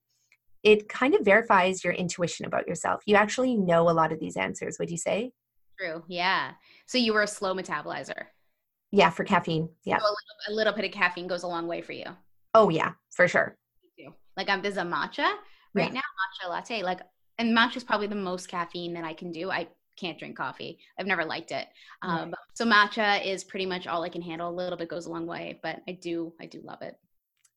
it kind of verifies your intuition about yourself you actually know a lot of these answers would you say True. Yeah. So you were a slow metabolizer. Yeah, for caffeine. Yeah. So a, little, a, little, bit of caffeine goes a long way for you. Oh yeah, for sure. Like um, there's a matcha right yeah. now, matcha latte. Like, and matcha is probably the most caffeine that I can do. I can't drink coffee. I've never liked it. Um, So matcha is pretty much all I can handle. A little bit goes a long way, but I do, I do love it.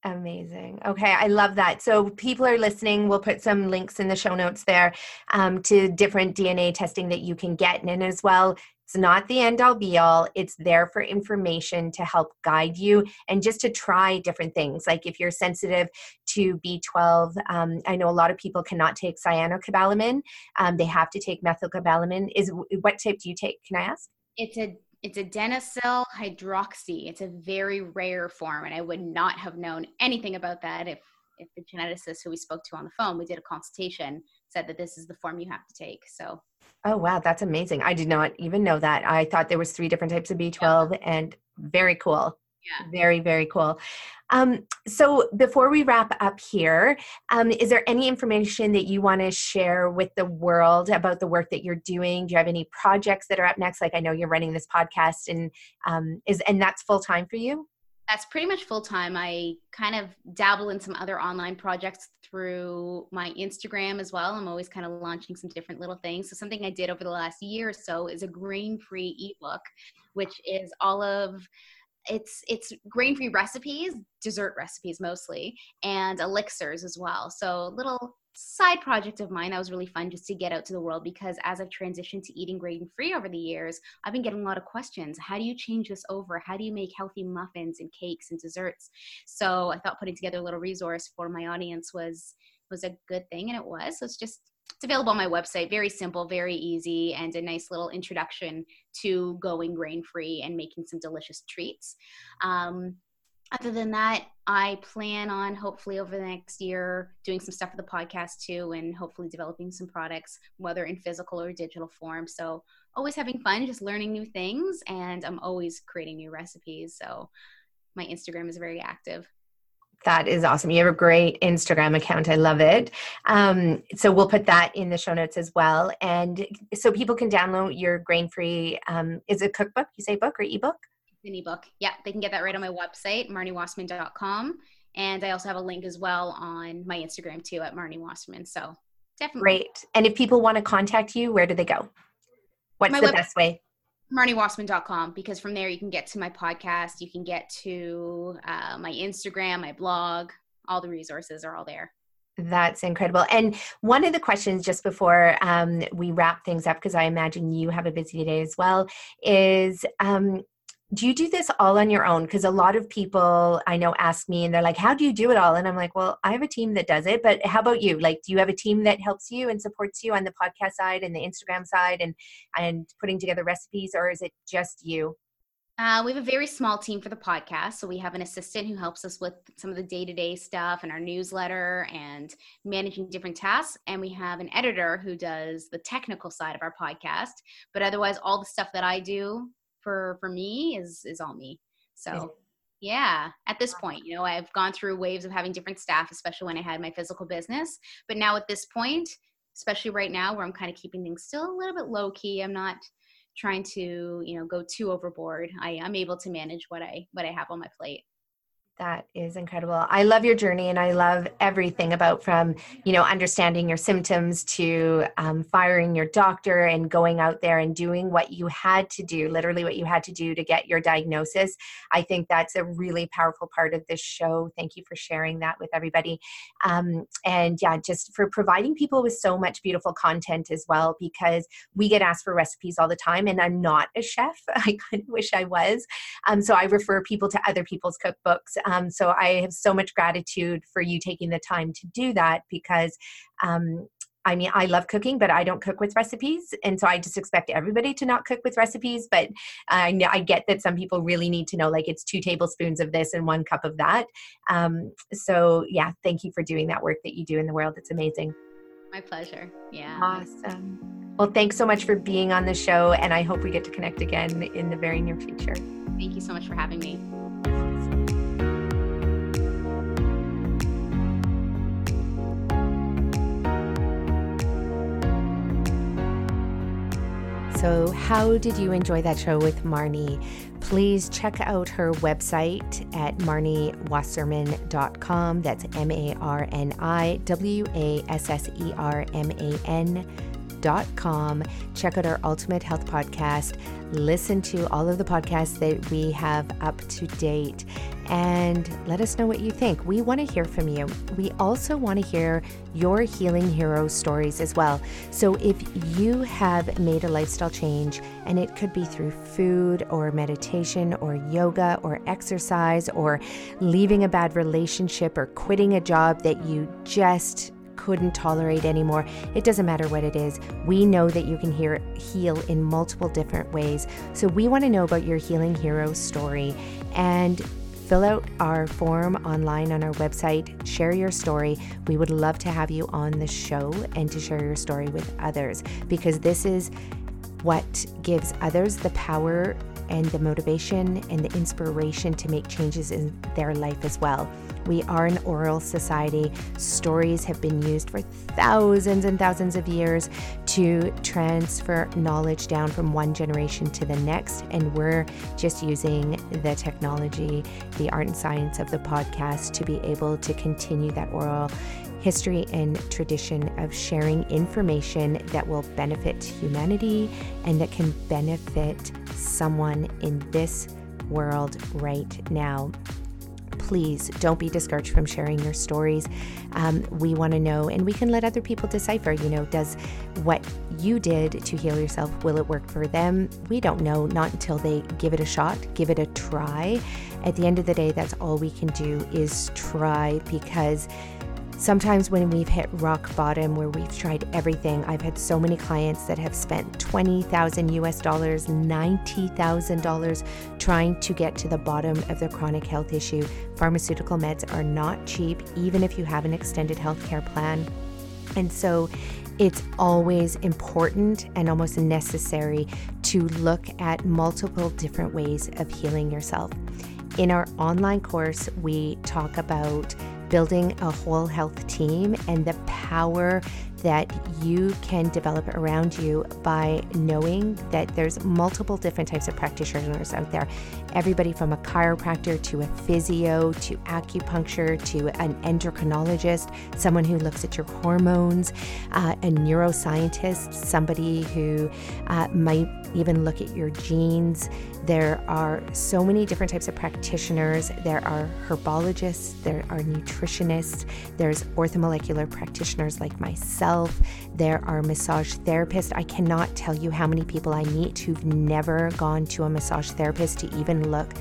Amazing. Okay, I love that. So, people are listening. We'll put some links in the show notes there um, to different DNA testing that you can get. And as well, it's not the end all be all. It's there for information to help guide you and just to try different things. Like if you're sensitive to B12, um, I know a lot of people cannot take cyanocobalamin. Um, they have to take methylcobalamin. Is what type do you take? Can I ask? It's a it's adenosyl hydroxy. It's a very rare form, and I would not have known anything about that if if the geneticist who we spoke to on the phone, we did a consultation, said that this is the form you have to take. So. Oh wow, that's amazing! I did not even know that. I thought there was three different types of B12, yeah. and very cool. Yeah. Very, very cool. Um, so before we wrap up here, um, is there any information that you want to share with the world about the work that you're doing? Do you have any projects that are up next? Like I know you're running this podcast, and um, is and that's full time for you. That's pretty much full time. I kind of dabble in some other online projects through my Instagram as well. I'm always kind of launching some different little things. So something I did over the last year or so is a grain-free ebook, which is all of it's it's grain-free recipes dessert recipes mostly and elixirs as well so little side project of mine that was really fun just to get out to the world because as I've transitioned to eating grain free over the years, I've been getting a lot of questions. How do you change this over? How do you make healthy muffins and cakes and desserts? So I thought putting together a little resource for my audience was was a good thing and it was. So it's just it's available on my website. Very simple, very easy, and a nice little introduction to going grain free and making some delicious treats. Um, other than that, I plan on hopefully over the next year doing some stuff for the podcast too, and hopefully developing some products, whether in physical or digital form. So, always having fun, just learning new things, and I'm always creating new recipes. So, my Instagram is very active. That is awesome. You have a great Instagram account. I love it. Um, so we'll put that in the show notes as well. And so people can download your grain free, um, is it cookbook? You say book or ebook? An ebook. Yeah, they can get that right on my website, marniwasserman.com. And I also have a link as well on my Instagram too at Marni Wasserman. So definitely. Great. And if people want to contact you, where do they go? What's my the web- best way? marniwasserman.com because from there you can get to my podcast you can get to uh, my instagram my blog all the resources are all there that's incredible. And one of the questions just before um, we wrap things up, because I imagine you have a busy day as well, is um, do you do this all on your own because a lot of people i know ask me and they're like how do you do it all and i'm like well i have a team that does it but how about you like do you have a team that helps you and supports you on the podcast side and the instagram side and and putting together recipes or is it just you uh, we have a very small team for the podcast. So we have an assistant who helps us with some of the day to day stuff and our newsletter and managing different tasks. And we have an editor who does the technical side of our podcast. But otherwise, all the stuff that I do for for me is is all me. So yeah at this point you know i've gone through waves of having different staff especially when i had my physical business. But now at this point especially right now where i'm kind of keeping things still a little bit low key i'm not trying to you know go too overboard. I am able to manage what i what i have on my plate That is incredible. I love your journey and I love everything about from, you know, understanding your symptoms to um, firing your doctor and going out there and doing what you had to do, literally what you had to do to get your diagnosis. I think that's a really powerful part of this show. Thank you for sharing that with everybody. Um, and yeah, just for providing people with so much beautiful content as well, because we get asked for recipes all the time and I'm not a chef. I kind of wish I was. Um, so I refer people to other people's cookbooks um, so I have so much gratitude for you taking the time to do that because um, I mean, I love cooking, but I don't cook with recipes. And so I just expect everybody to not cook with recipes. But I, know, I get that some people really need to know like it's two tablespoons of this and one cup of that. Um, so, yeah, thank you for doing that work that you do in the world. It's amazing. My pleasure. Yeah. Awesome. Well, thanks so much for being on the show. And I hope we get to connect again in the very near future. Thank you so much for having me. So, how did you enjoy that show with Marni? Please check out her website at marniwasserman.com. That's M A R N I W A S S E R M A N com. Check out our Ultimate Health Podcast. Listen to all of the podcasts that we have up to date and let us know what you think. We want to hear from you. We also want to hear your healing hero stories as well. So if you have made a lifestyle change, and it could be through food or meditation or yoga or exercise or leaving a bad relationship or quitting a job that you just couldn't tolerate anymore. It doesn't matter what it is. We know that you can hear, heal in multiple different ways. So we want to know about your healing hero story and fill out our form online on our website, share your story. We would love to have you on the show and to share your story with others because this is what gives others the power and the motivation and the inspiration to make changes in their life as well. We are an oral society. Stories have been used for thousands and thousands of years to transfer knowledge down from one generation to the next. And we're just using the technology, the art and science of the podcast to be able to continue that oral history and tradition of sharing information that will benefit humanity and that can benefit someone in this world right now please don't be discouraged from sharing your stories. Um, we want to know, and we can let other people decipher. You know, does what you did to heal yourself will it work for them? We don't know, not until they give it a shot, give it a try. At the end of the day, that's all we can do is try because Sometimes when we've hit rock bottom where we've tried everything, I've had so many clients that have spent 20,000 US dollars, $90,000 trying to get to the bottom of their chronic health issue. Pharmaceutical meds are not cheap, even if you have an extended healthcare plan. And so it's always important and almost necessary to look at multiple different ways of healing yourself. In our online course, we talk about building a whole health team and the power that you can develop around you by knowing that there's multiple different types of practitioners out there. Everybody from a chiropractor to a physio to acupuncture to an endocrinologist someone who looks at your hormones uh, a neuroscientist somebody who uh, might even look at your genes. There are so many different types of practitioners. There are herbologists, there are nutritionists, there's orthomolecular practitioners like myself, there are massage therapists. I cannot tell you how many people I meet who've never gone to a massage therapist to even look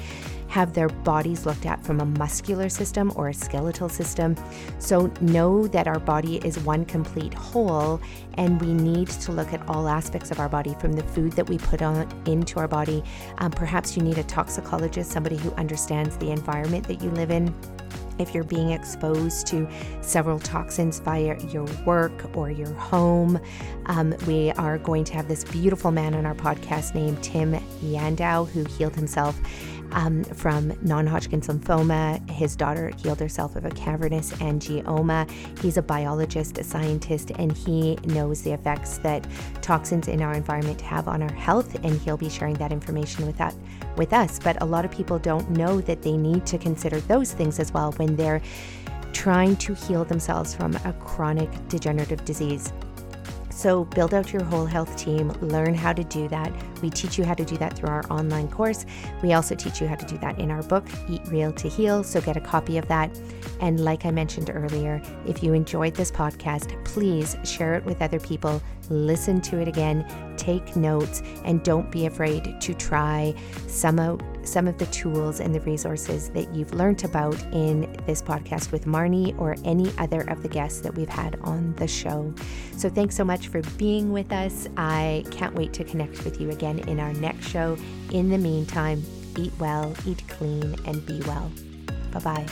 have their bodies looked at from a muscular system or a skeletal system. So know that our body is one complete whole and we need to look at all aspects of our body from the food that we put on into our body. Um, perhaps you need a toxicologist, somebody who understands the environment that you live in if you're being exposed to several toxins via your work or your home, um, we are going to have this beautiful man on our podcast named Tim Yandow who healed himself um, from non Hodgkin's lymphoma. His daughter healed herself of a cavernous angioma. He's a biologist, a scientist, and he knows the effects that toxins in our environment have on our health, and he'll be sharing that information with that with us. But a lot of people don't know that they need to consider those things as well when they're trying to heal themselves from a chronic degenerative disease. So, build out your whole health team, learn how to do that. We teach you how to do that through our online course. We also teach you how to do that in our book, Eat Real to Heal. So, get a copy of that. And, like I mentioned earlier, if you enjoyed this podcast, please share it with other people, listen to it again, take notes, and don't be afraid to try some out some of the tools and the resources that you've learned about in this podcast with Marni or any other of the guests that we've had on the show. So, thanks so much for being with us. I can't wait to connect with you again in our next show. In the meantime, eat well, eat clean, and be well. Bye bye.